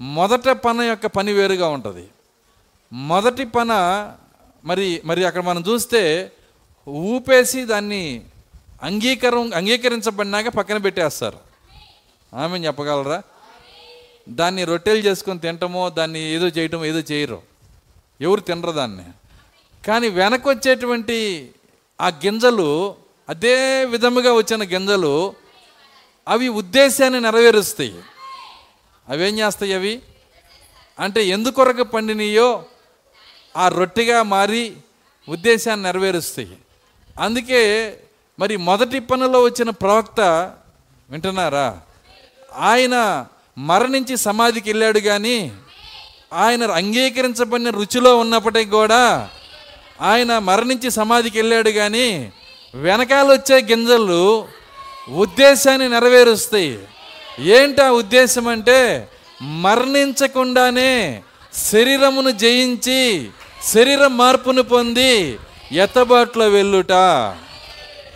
S1: మొదట పన యొక్క పని వేరుగా ఉంటుంది. మొదటి పన మరి మరి అక్కడ మనం చూస్తే ఊపేసి దాన్ని అంగీకారం అంగీకరించబడినాక పక్కన పెట్టేస్తారు. ఆమె చెప్పగలరా? దాన్ని రొట్టెలు చేసుకొని తింటమో దాన్ని ఏదో చేయటమో ఏదో చేయరు. ఎవరు తినరు దాన్ని. కానీ వెనకొచ్చేటువంటి ఆ గింజలు అదే విధముగా వచ్చిన గింజలు అవి ఉద్దేశాన్ని నెరవేరుస్తాయి. అవేం చేస్తాయి అవి? అంటే ఎందుకొరకు పండినయో ఆ రొట్టెగా మారి ఉద్దేశాన్ని నెరవేరుస్తాయి. అందుకే మరి మొదటి పనిలో వచ్చిన ప్రవక్త వింటున్నారా? ఆయన మరణించి సమాధికి వెళ్ళాడు కానీ ఆయన అంగీకరించబడిన రుచిలో ఉన్నప్పటికి కూడా ఆయన మరణించి సమాధికి వెళ్ళాడు కానీ వెనకాల వచ్చే గింజలు ఉద్దేశాన్ని నెరవేరుస్తాయి. ఏంటి ఆ ఉద్దేశం అంటే మరణించకుండానే శరీరమును జయించి శరీరం మార్పును పొంది ఎత్తబాట్లో వెళ్ళుట.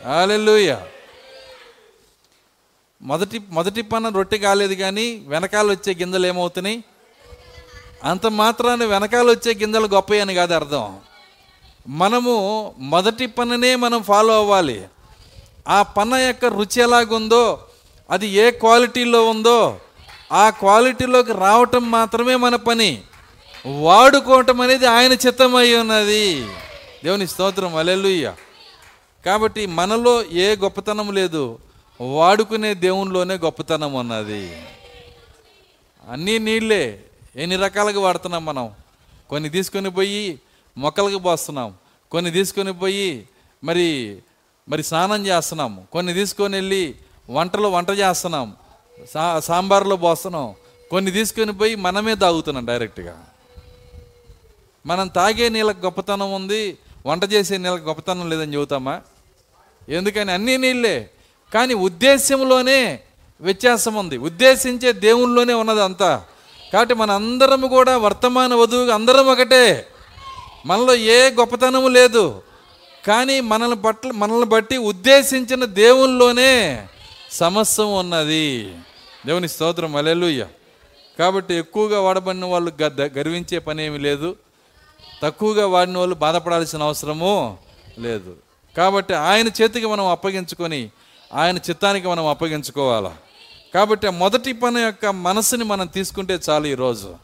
S1: ఆలెలుయ మొదటి మొదటి పన రొట్టె కాలేదు కానీ వెనకాల వచ్చే గింజలు ఏమవుతున్నాయి? అంత మాత్రాన వెనకాల వచ్చే గింజలు గొప్ప అని కాదు అర్థం. మనము మొదటి పననే మనం ఫాలో అవ్వాలి. ఆ పన యొక్క రుచి ఎలాగుందో అది ఏ క్వాలిటీలో ఉందో ఆ క్వాలిటీలోకి రావటం మాత్రమే మన పని. వాడుకోవటం అనేది ఆయన చిత్తమై ఉన్నది. దేవుని స్తోత్రం. అలెలుయ్య కాబట్టి మనలో ఏ గొప్పతనం లేదు. వాడుకునే దేవునిలోనే గొప్పతనం ఉన్నది అన్నీ నీళ్ళే ఎన్ని రకాలుగా వాడుతున్నాం మనం. కొన్ని తీసుకొని పోయి మొక్కలకు పోస్తున్నాం. కొన్ని తీసుకొని పోయి మరి మరి స్నానం చేస్తున్నాం. కొన్ని తీసుకొని వెళ్ళి వంటలు వంట చేస్తున్నాం. సా సాంబార్లో పోస్తున్నాం. కొన్ని తీసుకొని పోయి మనమే తాగుతున్నాం డైరెక్ట్గా. మనం తాగే నీళ్ళకి గొప్పతనం ఉంది వంట చేసే నీళ్ళకి గొప్పతనం లేదని చెబుతామా? ఎందుకని అన్నీ నీళ్ళే కానీ ఉద్దేశంలోనే వ్యత్యాసం ఉంది. ఉద్దేశించే దేవుల్లోనే ఉన్నది అంతా. కాబట్టి మన అందరము కూడా వర్తమాన వధువుగా అందరం ఒకటే. మనలో ఏ గొప్పతనము లేదు. కానీ మనల్ని బట్ల మనల్ని బట్టి ఉద్దేశించిన దేవుల్లోనే సమస్యం ఉన్నది. దేవుని స్తోత్రం. అలెలుయ్య కాబట్టి ఎక్కువగా వాడబడిన వాళ్ళు గ గర్వించే పని ఏమి లేదు. తక్కువగా వాడిన వాళ్ళు బాధపడాల్సిన అవసరము లేదు. కాబట్టి ఆయన చేతికి మనం అప్పగించుకొని ఆయన చిత్తానికి మనం అప్పగించుకోవాలా. కాబట్టి ఆ మొదటి పని యొక్క మనసుని మనం తీసుకుంటే చాలు ఈరోజు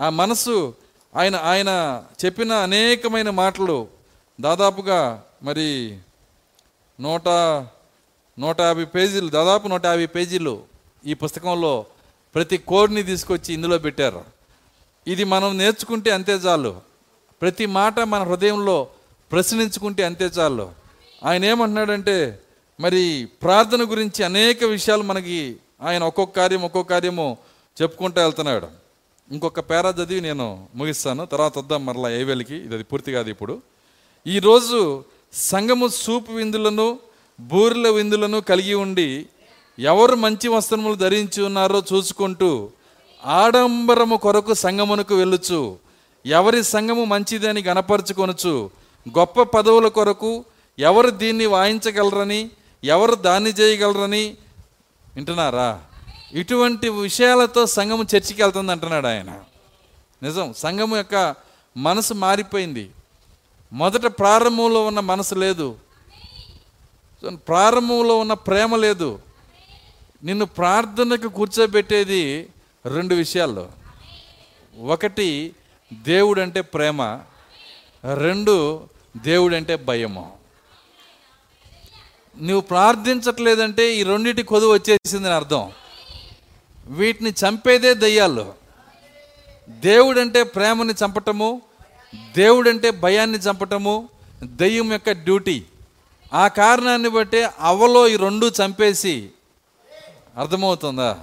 S1: ఆ మనసు ఆయన ఆయన చెప్పిన అనేకమైన మాటలు దాదాపుగా మరి నూట నూట యాభై పేజీలు దాదాపు నూట యాభై పేజీలు ఈ పుస్తకంలో ప్రతి కోడ్ని తీసుకొచ్చి ఇందులో పెట్టారు. ఇది మనం నేర్చుకుంటే అంతే చాలు. ప్రతి మాట మన హృదయంలో ప్రశ్నించుకుంటే అంతే చాలు. ఆయన ఏమంటున్నాడంటే మరి ప్రార్థన గురించి అనేక విషయాలు మనకి ఆయన ఒక్కొక్క కార్యం ఒక్కొక్క కార్యము చెప్పుకుంటూ వెళ్తున్నాడు. ఇంకొక పేరా చదివి నేను ముగిస్తాను. తర్వాత వద్దాం మరలా ఏవేలికి. ఇది అది పూర్తి కాదు ఇప్పుడు. ఈరోజు సంఘము సూపు విందులను బూరెల విందులను కలిగి ఉండి ఎవరు మంచి వస్త్రములు ధరించి ఉన్నారో చూసుకుంటూ ఆడంబరము కొరకు సంగమునకు వెళ్ళుచు ఎవరి సంఘము మంచిదని గనపరుచుకొనుచు గొప్ప పదవుల కొరకు ఎవరు దీన్ని వాయించగలరని ఎవరు దాన్ని చేయగలరని వింటున్నారా? ఇటువంటి విషయాలతో సంఘము చర్చికి వెళ్తుంది అంటున్నాడు ఆయన. నిజం సంఘం యొక్క మనసు మారిపోయింది. మొదట ప్రారంభంలో ఉన్న మనసు లేదు. ప్రారంభంలో ఉన్న ప్రేమ లేదు. నిన్ను ప్రార్థనకు కూర్చోబెట్టేది రెండు విషయాల్లో. ఒకటి దేవుడంటే ప్రేమ. రెండు దేవుడంటే భయము. నువ్వు ప్రార్థించట్లేదంటే ఈ రెండింటి కొదువు వచ్చేసిందని అర్థం. వీటిని చంపేదే దయ్యాలు. దేవుడంటే ప్రేమని చంపటము దేవుడంటే భయాన్ని చంపటము దెయ్యం యొక్క డ్యూటీ. ఆ కారణాన్ని బట్టి అవలో ఈ రెండు చంపేసి అర్థమవుతుందా?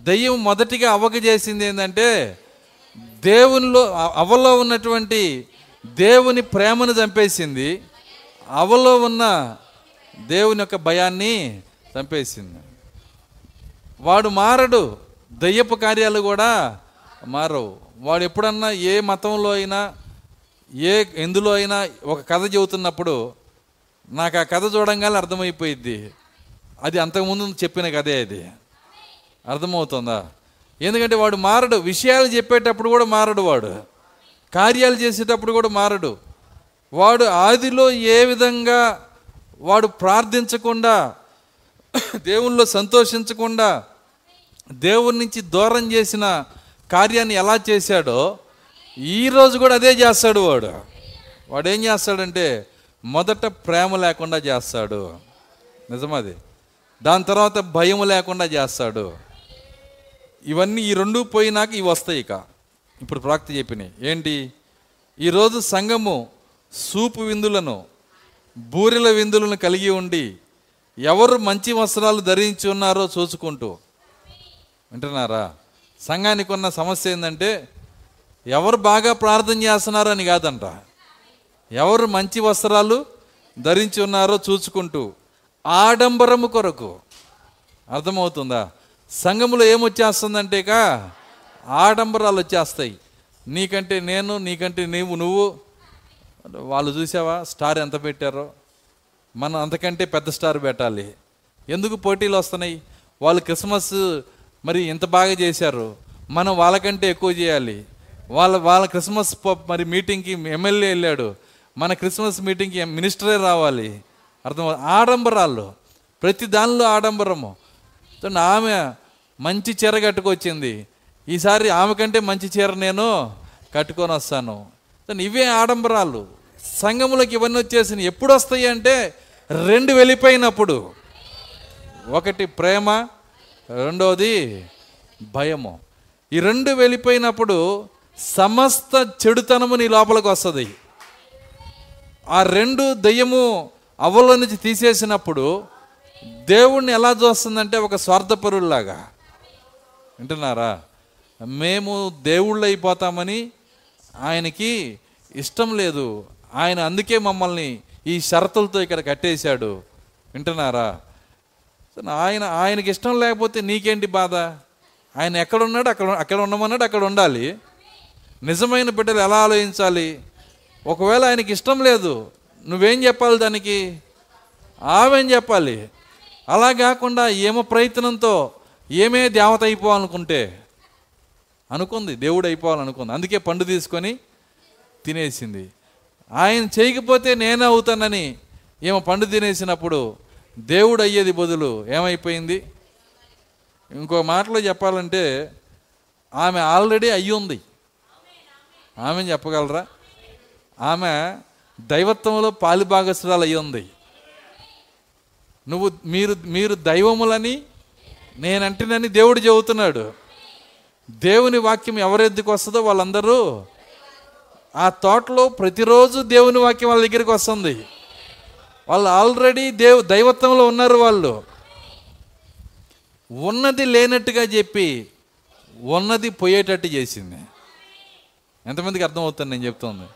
S1: దెయ్యం మొదటిగా అవ్వక చేసింది ఏంటంటే దేవునిలో అవలో ఉన్నటువంటి దేవుని ప్రేమను చంపేసింది. అవలో ఉన్న దేవుని యొక్క భయాన్ని చంపేసింది. వాడు మారడు. దయ్యపు కార్యాలు కూడా మారవు. వాడు ఎప్పుడన్నా ఏ మతంలో అయినా ఏ ఎందులో అయినా ఒక కథ చెబుతున్నప్పుడు నాకు ఆ కథ చూడంగానే అర్థమైపోయిద్ది. అది అంతకుముందు చెప్పిన కథే అది. అర్థమవుతుందా? ఎందుకంటే వాడు మారడు. విషయాలు చెప్పేటప్పుడు కూడా మారడు వాడు. కార్యాలు చేసేటప్పుడు కూడా మారడు. వాడు ఆదిలో ఏ విధంగా వాడు ప్రార్థించకుండా దేవుల్లో సంతోషించకుండా దేవుని నుంచి దూరం చేసిన కార్యాన్ని ఎలా చేశాడో ఈరోజు కూడా అదే చేస్తాడు వాడు. వాడు ఏం చేస్తాడంటే మొదట ప్రేమ లేకుండా చేస్తాడు. నిజమది. దాని తర్వాత భయం లేకుండా చేస్తాడు. ఇవన్నీ ఈ రెండు పోయినాక ఇవి వస్తాయి ఇక. ఇప్పుడు ప్రాక్తి చెప్పినాయి. ఏంటి? ఈరోజు సంఘము సూపు విందులను బూరెల విందులను కలిగి ఉండి ఎవరు మంచి వస్త్రాలు ధరించి ఉన్నారో చూసుకుంటూ. వింటున్నారా? సంఘానికి ఉన్న సమస్య ఏంటంటే ఎవరు బాగా ప్రార్థన చేస్తున్నారో అని కాదంట. ఎవరు మంచి వస్త్రాలు ధరించి ఉన్నారో చూసుకుంటూ ఆడంబరము కొరకు. అర్థమవుతుందా? సంఘములో ఏమొచ్చేస్తుందంటే ఇక ఆడంబరాలు వచ్చేస్తాయి. నీకంటే నేను నీకంటే నీవు నువ్వు వాళ్ళు చూసావా? స్టార్ ఎంత పెట్టారో? మనం అంతకంటే పెద్ద స్టార్ పెట్టాలి. ఎందుకు పోటీలు వస్తున్నాయి? వాళ్ళు క్రిస్మస్ మరి ఇంత బాగా చేశారు? మనం వాళ్ళకంటే ఎక్కువ చేయాలి. వాళ్ళ వాళ్ళ క్రిస్మస్ మరి మీటింగ్కి ఎమ్మెల్యే వెళ్ళాడు. మన క్రిస్మస్ మీటింగ్కి మినిస్టరే రావాలి. అర్థం ఆడంబరాలు. ప్రతి దానిలో ఆడంబరము. ఆమె మంచి చీర కట్టుకొచ్చింది. ఈసారి ఆమె కంటే మంచి చీర నేను కట్టుకొని వస్తాను. ఇవే ఆడంబరాలు. సంఘములకు ఇవన్నీ వచ్చేసినాయి ఎప్పుడు వస్తాయి అంటే రెండు వెళ్ళిపోయినప్పుడు. ఒకటి ప్రేమ రెండోది భయము. ఈ రెండు వెళ్ళిపోయినప్పుడు సమస్త చెడుతనము నీ లోపలికి వస్తుంది. ఆ రెండు దయ్యము అవ్వలో నుంచి తీసేసినప్పుడు దేవుణ్ణి ఎలా చూస్తుందంటే ఒక స్వార్థపరుల్లాగా. వింటున్నారా? మేము దేవుళ్ళు అయిపోతామని ఆయనకి ఇష్టం లేదు. ఆయన అందుకే మమ్మల్ని ఈ షరతులతో ఇక్కడ కట్టేశాడు. వింటున్నారా? ఆయన ఆయనకి ఇష్టం లేకపోతే నీకేంటి బాధ? ఆయన ఎక్కడ ఉన్నాడు అక్కడ అక్కడ ఉండమన్నాడు? అక్కడ ఉండాలి. నిజమైన బిడ్డలు ఎలా ఆలోచించాలి? ఒకవేళ ఆయనకి ఇష్టం లేదు నువ్వేం చెప్పాలి దానికి? ఆవేం చెప్పాలి? అలా కాకుండా ఏమో ప్రయత్నంతో ఏమే దేవత అయిపోవాలనుకుంటే అనుకుంది దేవుడు అయిపోవాలనుకుంది. అందుకే పండు తీసుకొని తినేసింది. ఆయన చేయకపోతే నేనే అవుతానని ఏమో పండు తినేసినప్పుడు దేవుడు అయ్యేది బదులు ఏమైపోయింది? ఇంకో మాటలో చెప్పాలంటే ఆమె ఆల్రెడీ అయ్యి ఉంది ఆమె చెప్పగలరా? ఆమె దైవత్వంలో పాలిభాగస్రాలు అయ్యి ఉంది నువ్వు మీరు మీరు దైవములని నేనంటేనని దేవుడు చెబుతున్నాడు. దేవుని వాక్యం ఎవరెద్దుకు వస్తుందో వాళ్ళందరూ ఆ తోటలో ప్రతిరోజు దేవుని వాక్యం వాళ్ళ దగ్గరికి వస్తుంది. వాళ్ళు ఆల్రెడీ దేవు దైవత్వంలో ఉన్నారు వాళ్ళు. ఉన్నది లేనట్టుగా చెప్పి ఉన్నది పోయేటట్టు చేసింది. ఎంతమందికి అర్థమవుతుంది నేను చెప్తుంది?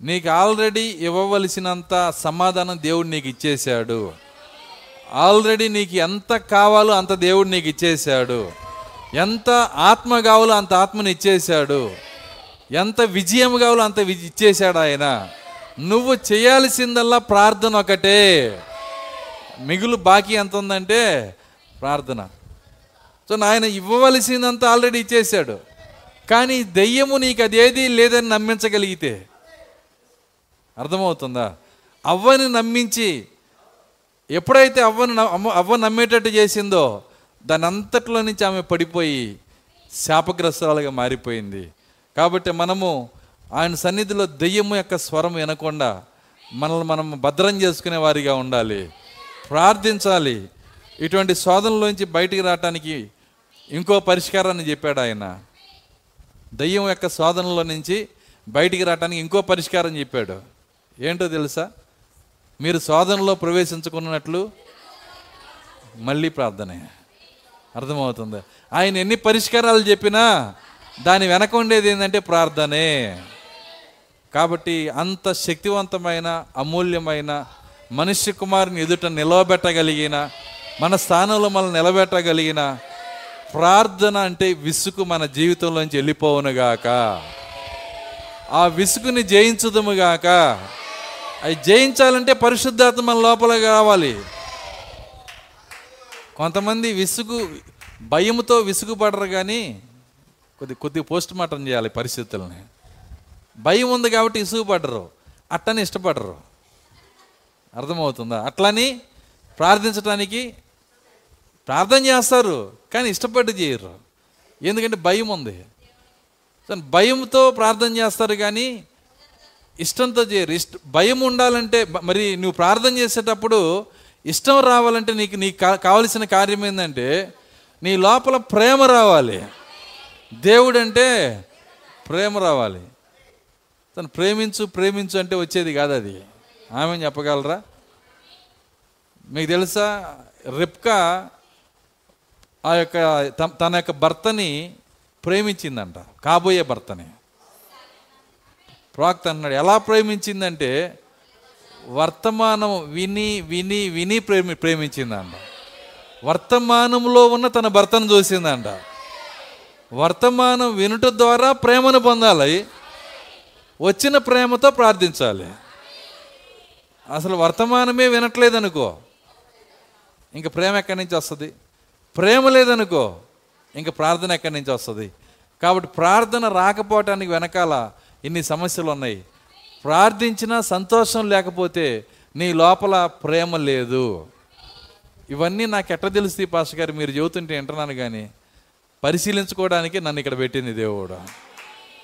S1: నీకు ఆల్రెడీ ఇవ్వవలసినంత సమాధానం దేవుడు నీకు ఇచ్చేశాడు. ఆల్రెడీ నీకు ఎంత కావాలో అంత దేవుడు నీకు ఇచ్చేశాడు. ఎంత ఆత్మ కావాలో అంత ఆత్మని ఇచ్చేశాడు. ఎంత విజయం కావాలో అంత విజ- ఇచ్చేశాడు ఆయన. నువ్వు చేయాల్సిందల్లా ప్రార్థన ఒకటే. మిగులు బాకీ ఎంత ఉందంటే ప్రార్థన. సో ఆయన ఇవ్వవలసిందంతా ఆల్రెడీ ఇచ్చేశాడు. కానీ దెయ్యము నీకు అదేది లేదని నమ్మించగలిగితే అర్థమవుతుందా? అవ్వని నమ్మించి ఎప్పుడైతే అవ్వను అవ్వ నమ్మేటట్టు చేసిందో దాని అంతట్లో నుంచి ఆమె పడిపోయి శాపగ్రస్తురాలుగా మారిపోయింది. కాబట్టి మనము ఆయన సన్నిధిలో దెయ్యము యొక్క స్వరం వినకుండా మనల్ని మనం భద్రం చేసుకునే వారిగా ఉండాలి. ప్రార్థించాలి. ఇటువంటి శోధనలోంచి బయటికి రావటానికి ఇంకో పరిష్కారాన్ని చెప్పాడు ఆయన. దయ్యం యొక్క శోధనలో నుంచి బయటికి రావటానికి ఇంకో పరిష్కారం చెప్పాడు. ఏంటో తెలుసా? మీరు శోధనలో ప్రవేశించుకున్నట్లు మళ్ళీ ప్రార్థనే. అర్థమవుతుంది. ఆయన ఎన్ని పరిష్కారాలు చెప్పినా దాని వెనక ఉండేది ఏంటంటే ప్రార్థనే. కాబట్టి అంత శక్తివంతమైన అమూల్యమైన మనిషి కుమారుని ఎదుట నిలవబెట్టగలిగిన మన స్థానంలో మనం నిలబెట్టగలిగిన ప్రార్థన అంటే విసుగు మన జీవితంలోంచి వెళ్ళిపోవునుగాక ఆ విసుగుని జయించుదముగాక అవి జయించాలంటే పరిశుద్ధాత్మ మన లోపల కావాలి కొంతమంది విసుగు భయముతో విసుగుపడరు కానీ కొద్ది కొద్ది పోస్ట్ మార్టం చేయాలి పరిస్థితుల్ని. భయం ఉంది కాబట్టి ఇసుగుపడరు. అట్టని ఇష్టపడరు. అర్థమవుతుందా? అట్లని ప్రార్థించడానికి ప్రార్థన చేస్తారు కానీ ఇష్టపడి చేయరు. ఎందుకంటే భయం ఉంది. భయంతో ప్రార్థన చేస్తారు కానీ ఇష్టంతో చేయరు. ఇష్ట భయం ఉండాలంటే మరి నువ్వు ప్రార్థన చేసేటప్పుడు ఇష్టం రావాలంటే నీకు నీకు కా- కావలసిన కార్యం ఏంటంటే నీ లోపల ప్రేమ రావాలి. దేవుడు అంటే ప్రేమ రావాలి. తను ప్రేమించు ప్రేమించు అంటే వచ్చేది కాదు అది ఆమె చెప్పగలరా? మీకు తెలుసా? రిప్కా ఆ యొక్క తన యొక్క భర్తని ప్రేమించిందంట. కాబోయే భర్తని. ప్రాక్త అన్నాడు ఎలా ప్రేమించిందంటే వర్తమానం విని విని విని ప్రేమి ప్రేమించిందంట. వర్తమానంలో ఉన్న తన భర్తను చూసిందంట. వర్తమానం వినుట ద్వారా ప్రేమను పొందాలి. వచ్చిన ప్రేమతో ప్రార్థించాలి. అసలు వర్తమానమే వినట్లేదనుకో ఇంక ప్రేమ ఎక్కడి నుంచి వస్తుంది? ప్రేమ లేదనుకో ఇంక ప్రార్థన ఎక్కడి నుంచి వస్తుంది? కాబట్టి ప్రార్థన రాకపోవటానికి వెనకాల ఇన్ని సమస్యలు ఉన్నాయి. ప్రార్థించినా సంతోషం లేకపోతే నీ లోపల ప్రేమ లేదు. ఇవన్నీ నాకు ఎట్లా తెలుస్తాయి పాస్ గారు? మీరు చెబుతుంటే వింటున్నాను కానీ పరిశీలించుకోవడానికి నన్ను ఇక్కడ పెట్టింది దేవుడు.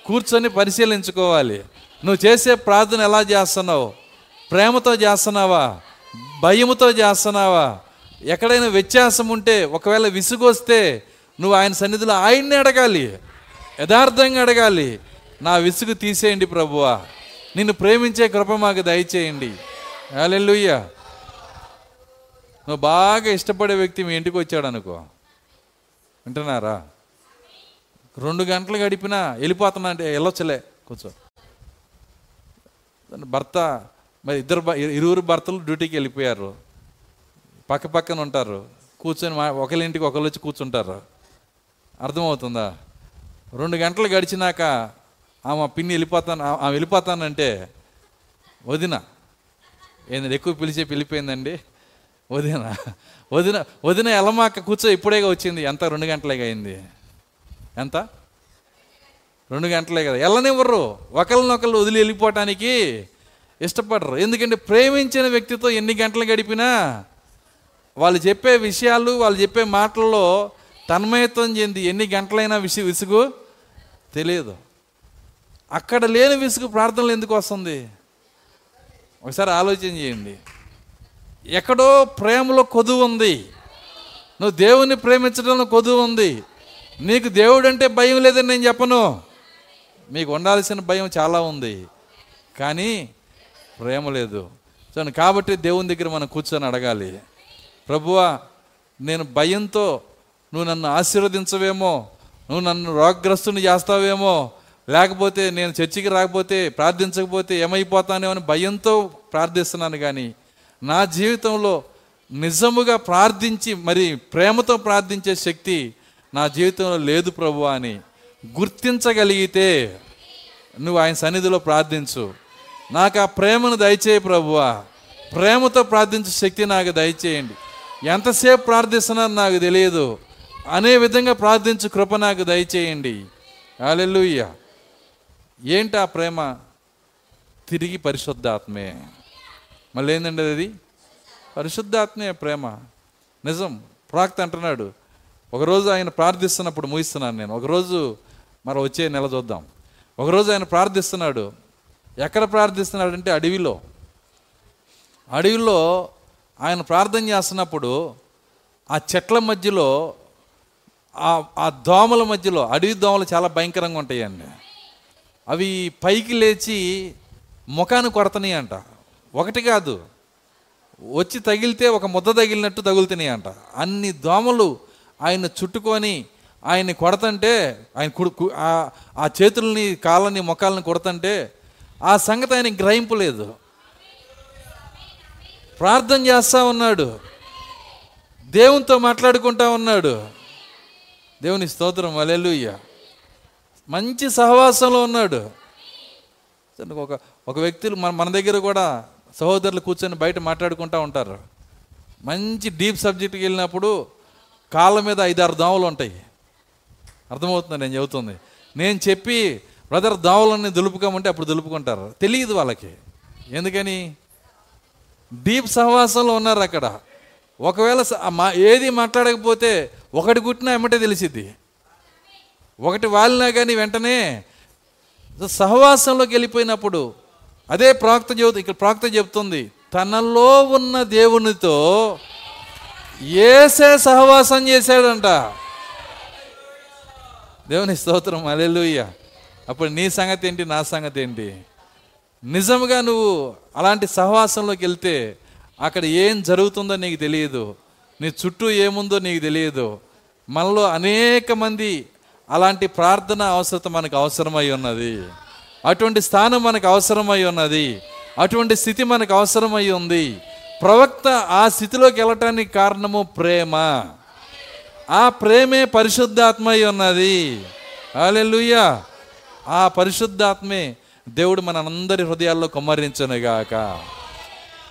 S1: కూర్చొని పరిశీలించుకోవాలి. నువ్వు చేసే ప్రార్థన ఎలా చేస్తున్నావు? ప్రేమతో చేస్తున్నావా? భయముతో చేస్తున్నావా? ఎక్కడైనా వ్యత్యాసం ఉంటే ఒకవేళ విసుగొస్తే నువ్వు ఆయన సన్నిధిలో ఆయన్ని అడగాలి. యథార్థంగా అడగాలి. నా విసుగు తీసేయండి ప్రభువా. నిన్ను ప్రేమించే కృప మాకు దయచేయండి. హల్లెలూయా నువ్వు బాగా ఇష్టపడే వ్యక్తి మీ ఇంటికి వచ్చాడు అనుకో వింటున్నారా? రెండు గంటలు గడిపినా వెళ్ళిపోతున్నా అంటే వెళ్ళొచ్చలే. కూర్చో. భర్త మరి ఇద్దరు ఇరువురు భర్తలు డ్యూటీకి వెళ్ళిపోయారు. పక్క పక్కన ఉంటారు. కూర్చొని మా ఒకరి ఇంటికి ఒకరు వచ్చి కూర్చుంటారు. అర్థమవుతుందా? రెండు గంటలు గడిచినాక ఆమె పిన్ని వెళ్ళిపోతాను ఆమె వెళ్ళిపోతానంటే వదిన ఏంది ఎక్కువ పిలిచే పిలిపోయిందండి? వదిన వదిన వదిన ఎలమాక కూర్చో ఇప్పుడేగా వచ్చింది. ఎంత? రెండు గంటలేగా అయింది. ఎంత? రెండు గంటలే కదా. వెళ్ళనివ్వరు ఒకరినొకరు వదిలి వెళ్ళిపోవటానికి ఇష్టపడరు. ఎందుకంటే ప్రేమించిన వ్యక్తితో ఎన్ని గంటలు గడిపినా వాళ్ళు చెప్పే విషయాలు వాళ్ళు చెప్పే మాటల్లో తన్మయత్వం చెంది ఎన్ని గంటలైనా విసి విసుగు తెలియదు. అక్కడ లేని విసుగు ప్రార్థనలు ఎందుకు వస్తుంది? ఒకసారి ఆలోచన చేయండి. ఎక్కడో ప్రేమలో కొదువు ఉంది. నువ్వు దేవుని ప్రేమించడంలో కొదువు ఉంది. నీకు దేవుడు అంటే భయం లేదని నేను చెప్పను. మీకు ఉండాల్సిన భయం చాలా ఉంది. కానీ ప్రేమ లేదు. సో కాబట్టి దేవుని దగ్గర మనం కూర్చొని అడగాలి. ప్రభువా నేను భయంతో నువ్వు నన్ను ఆశీర్వదించవేమో నువ్వు నన్ను రోగగ్రస్తుని చేస్తావేమో లేకపోతే నేను చర్చికి రాకపోతే ప్రార్థించకపోతే ఏమైపోతానేమో అని భయంతో ప్రార్థిస్తున్నాను కానీ నా జీవితంలో నిజముగా ప్రార్థించి మరి ప్రేమతో ప్రార్థించే శక్తి నా జీవితంలో లేదు ప్రభు అని గుర్తించగలిగితే నువ్వు ఆయన సన్నిధిలో ప్రార్థించు. నాకు ఆ ప్రేమను దయచేయి ప్రభువా ప్రేమతో ప్రార్థించే శక్తి నాకు దయచేయండి. ఎంతసేపు ప్రార్థిస్తున్నాను నాకు తెలియదు. అనే విధంగా ప్రార్థించు కృప నాకు దయచేయండి. హల్లెలూయా ఏంటి ఆ ప్రేమ? తిరిగి పరిశుద్ధాత్మే. మళ్ళీ ఏంటండి అది? పరిశుద్ధాత్మే ప్రేమ. నిజం. ప్రాక్త అంటున్నాడు. ఒకరోజు ఆయన ప్రార్థిస్తున్నప్పుడు ముగిస్తున్నాను నేను. ఒకరోజు మరి వచ్చే నెల చూద్దాం. ఒకరోజు ఆయన ప్రార్థిస్తున్నాడు. ఎక్కడ ప్రార్థిస్తున్నాడు అంటే అడవిలో. అడవిలో ఆయన ప్రార్థన చేస్తున్నప్పుడు ఆ చెట్ల మధ్యలో ఆ ఆ దోమల మధ్యలో అడవి దోమలు చాలా భయంకరంగా ఉంటాయండి. అవి పైకి లేచి ముఖాన్ని కొడతని అంట ఒకటి కాదు. వచ్చి తగిలితే ఒక ముద్ద తగిలినట్టు తగులుతున్నాయి అంట అన్ని దోమలు ఆయన చుట్టుకొని ఆయన్ని కొడతంటే ఆయన కుడు కు- ఆ- చేతుల్ని కాళ్ళని మొక్కల్ని కొడతంటే ఆ సంగతి ఆయన గ్రహింపు లేదు. ప్రార్థన చేస్తా ఉన్నాడు. దేవునితో మాట్లాడుకుంటా ఉన్నాడు. దేవుని స్తోత్రం అలెలుయ్య మంచి సహవాసంలో ఉన్నాడు. ఒక ఒక వ్యక్తులు మన మన దగ్గర కూడా సహోదరులు కూర్చొని బయట మాట్లాడుకుంటూ ఉంటారు. మంచి డీప్ సబ్జెక్ట్కి వెళ్ళినప్పుడు కాళ్ళ మీద ఐదారు దావులు ఉంటాయి. అర్థమవుతుంది నేను చెబుతుంది? నేను చెప్పి బ్రదర్ దావులన్నీ దులుపుకోమంటే అప్పుడు దులుపుకుంటారు. తెలియదు వాళ్ళకి. ఎందుకని? డీప్ సహవాసంలో ఉన్నారు అక్కడ. ఒకవేళ మా- ఏది మాట్లాడకపోతే ఒకటి కుట్టినా ఎమ్మటే తెలిసిద్ది. ఒకటి వాలినా కానీ వెంటనే సహవాసంలోకి వెళ్ళిపోయినప్పుడు అదే ప్రాక్త చెబుతు ఇక్కడ ప్రాక్త చెబుతుంది తనలో ఉన్న దేవునితో ఏసే సహవాసం చేశాడంట. దేవుని స్తోత్రం అలెలుయ్య అప్పుడు నీ సంగతి ఏంటి నా సంగతి ఏంటి? నిజంగా నువ్వు అలాంటి సహవాసంలోకి వెళ్తే అక్కడ ఏం జరుగుతుందో నీకు తెలియదు. నీ చుట్టూ ఏముందో నీకు తెలియదు. మనలో అనేక మంది అలాంటి ప్రార్థన అవసరత మనకు అవసరమై ఉన్నది. అటువంటి స్థానం మనకు అవసరమై ఉన్నది. అటువంటి స్థితి మనకు అవసరమై ఉంది. ప్రవక్త ఆ స్థితిలోకి వెళ్ళటానికి కారణము ప్రేమ. ఆ ప్రేమే పరిశుద్ధాత్మ అయి ఉన్నది. హల్లెలూయా. ఆ పరిశుద్ధాత్మే దేవుడు మన అందరి హృదయాల్లో కుమ్మరించనుగాక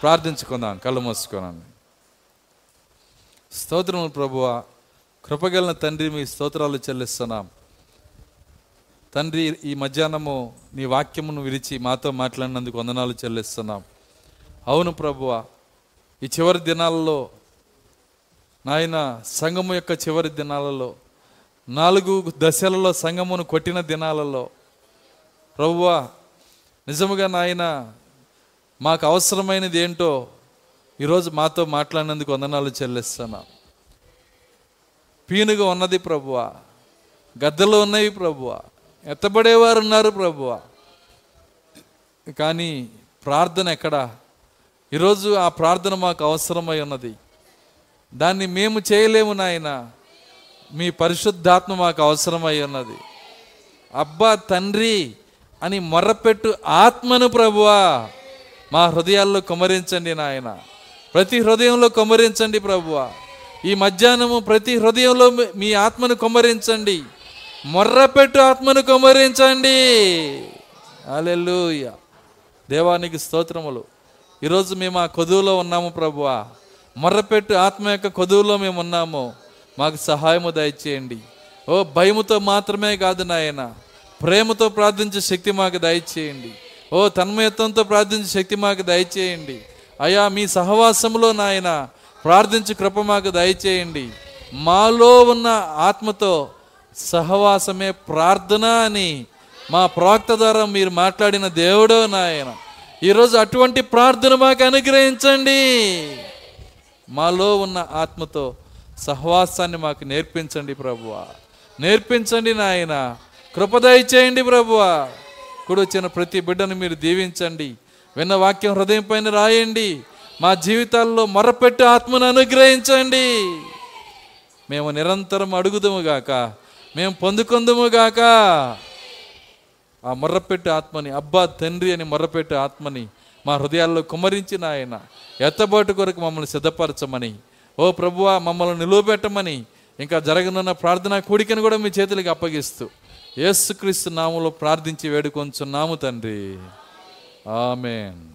S1: ప్రార్థించుకుందాం కళ్ళు మూసుకున్నాను స్తోత్రములు ప్రభువ. కృపగలన తండ్రి మీ స్తోత్రాలు చెల్లిస్తున్నాం. తండ్రి ఈ మధ్యాహ్నము నీ వాక్యమును విరిచి మాతో మాట్లాడినందుకు వందనాలు చెల్లిస్తున్నాం. అవును ప్రభువ ఈ చివరి దినాలలో నాయన సంఘము యొక్క చివరి దినాలలో నాలుగు దశలలో సంఘమును కొట్టిన దినాలలో ప్రభువ నిజముగా నాయన మాకు అవసరమైనది ఏంటో ఈరోజు మాతో మాట్లాడినందుకు వందనాలు చెల్లిస్తున్నా. పీనుగా ఉన్నది ప్రభువ గద్దలు ఉన్నవి ప్రభువా ఎత్తబడేవారు ఉన్నారు ప్రభువ. కానీ ప్రార్థన ఎక్కడా? ఈరోజు ఆ ప్రార్థన మాకు అవసరమై ఉన్నది. దాన్ని మేము చేయలేము నాయన. మీ పరిశుద్ధాత్మ మాకు అవసరమై ఉన్నది. అబ్బా తండ్రి అని మొర్రపెట్టు ఆత్మను ప్రభువా. మా హృదయాల్లో కుమరించండి నాయన. ప్రతి హృదయంలో కుమరించండి ప్రభువా. ఈ మధ్యాహ్నము ప్రతి హృదయంలో మీ ఆత్మను కుమరించండి. మొర్రపెట్టు ఆత్మను కుమరించండి. అలెలుయ దేవానికి స్తోత్రములు. ఈరోజు మేము ఆ కొదువులో ఉన్నాము ప్రభువా. మొర్రపెట్టు ఆత్మ యొక్క కొదువులో మేము ఉన్నాము. మాకు సహాయము దయచేయండి. ఓ భయముతో మాత్రమే కాదు నాయన. ప్రేమతో ప్రార్థించే శక్తి మాకు దయచేయండి. ఓ తన్మయత్వంతో ప్రార్థించే శక్తి మాకు దయచేయండి. అయా మీ సహవాసంలో నాయన ప్రార్థించే కృప మాకు దయచేయండి. మాలో ఉన్న ఆత్మతో సహవాసమే ప్రార్థన అని మా ప్రవక్త ద్వారా మీరు మాట్లాడిన దేవుడో నాయన. ఈరోజు అటువంటి ప్రార్థన మాకు అనుగ్రహించండి. మాలో ఉన్న ఆత్మతో సహవాసాన్ని మాకు నేర్పించండి ప్రభువ. నేర్పించండి నాయన. కృపదయ చేయండి ప్రభువ. కూడా వచ్చిన ప్రతి బిడ్డను మీరు దీవించండి. విన్న వాక్యం హృదయం పైన రాయండి. మా జీవితాల్లో మొరపెట్టు ఆత్మను అనుగ్రహించండి. మేము నిరంతరం అడుగుదాము గాక మేము పొందుకుందుముగాక ఆ మొర్రపెట్టు ఆత్మని అబ్బా తండ్రి అని మొర్రపెట్టు ఆత్మని మా హృదయాల్లో కుమరించిన ఆయన ఎత్తబాటు కొరకు మమ్మల్ని సిద్ధపరచమని. ఓ ప్రభువా మమ్మల్ని నిలువబెట్టమని ఇంకా జరగనున్న ప్రార్థనా కూడికను కూడా మీ చేతులకి అప్పగిస్తూ యేసుక్రీస్తు నామంలో ప్రార్థించి వేడుకొంచున్నాము తండ్రి. ఆమెన్.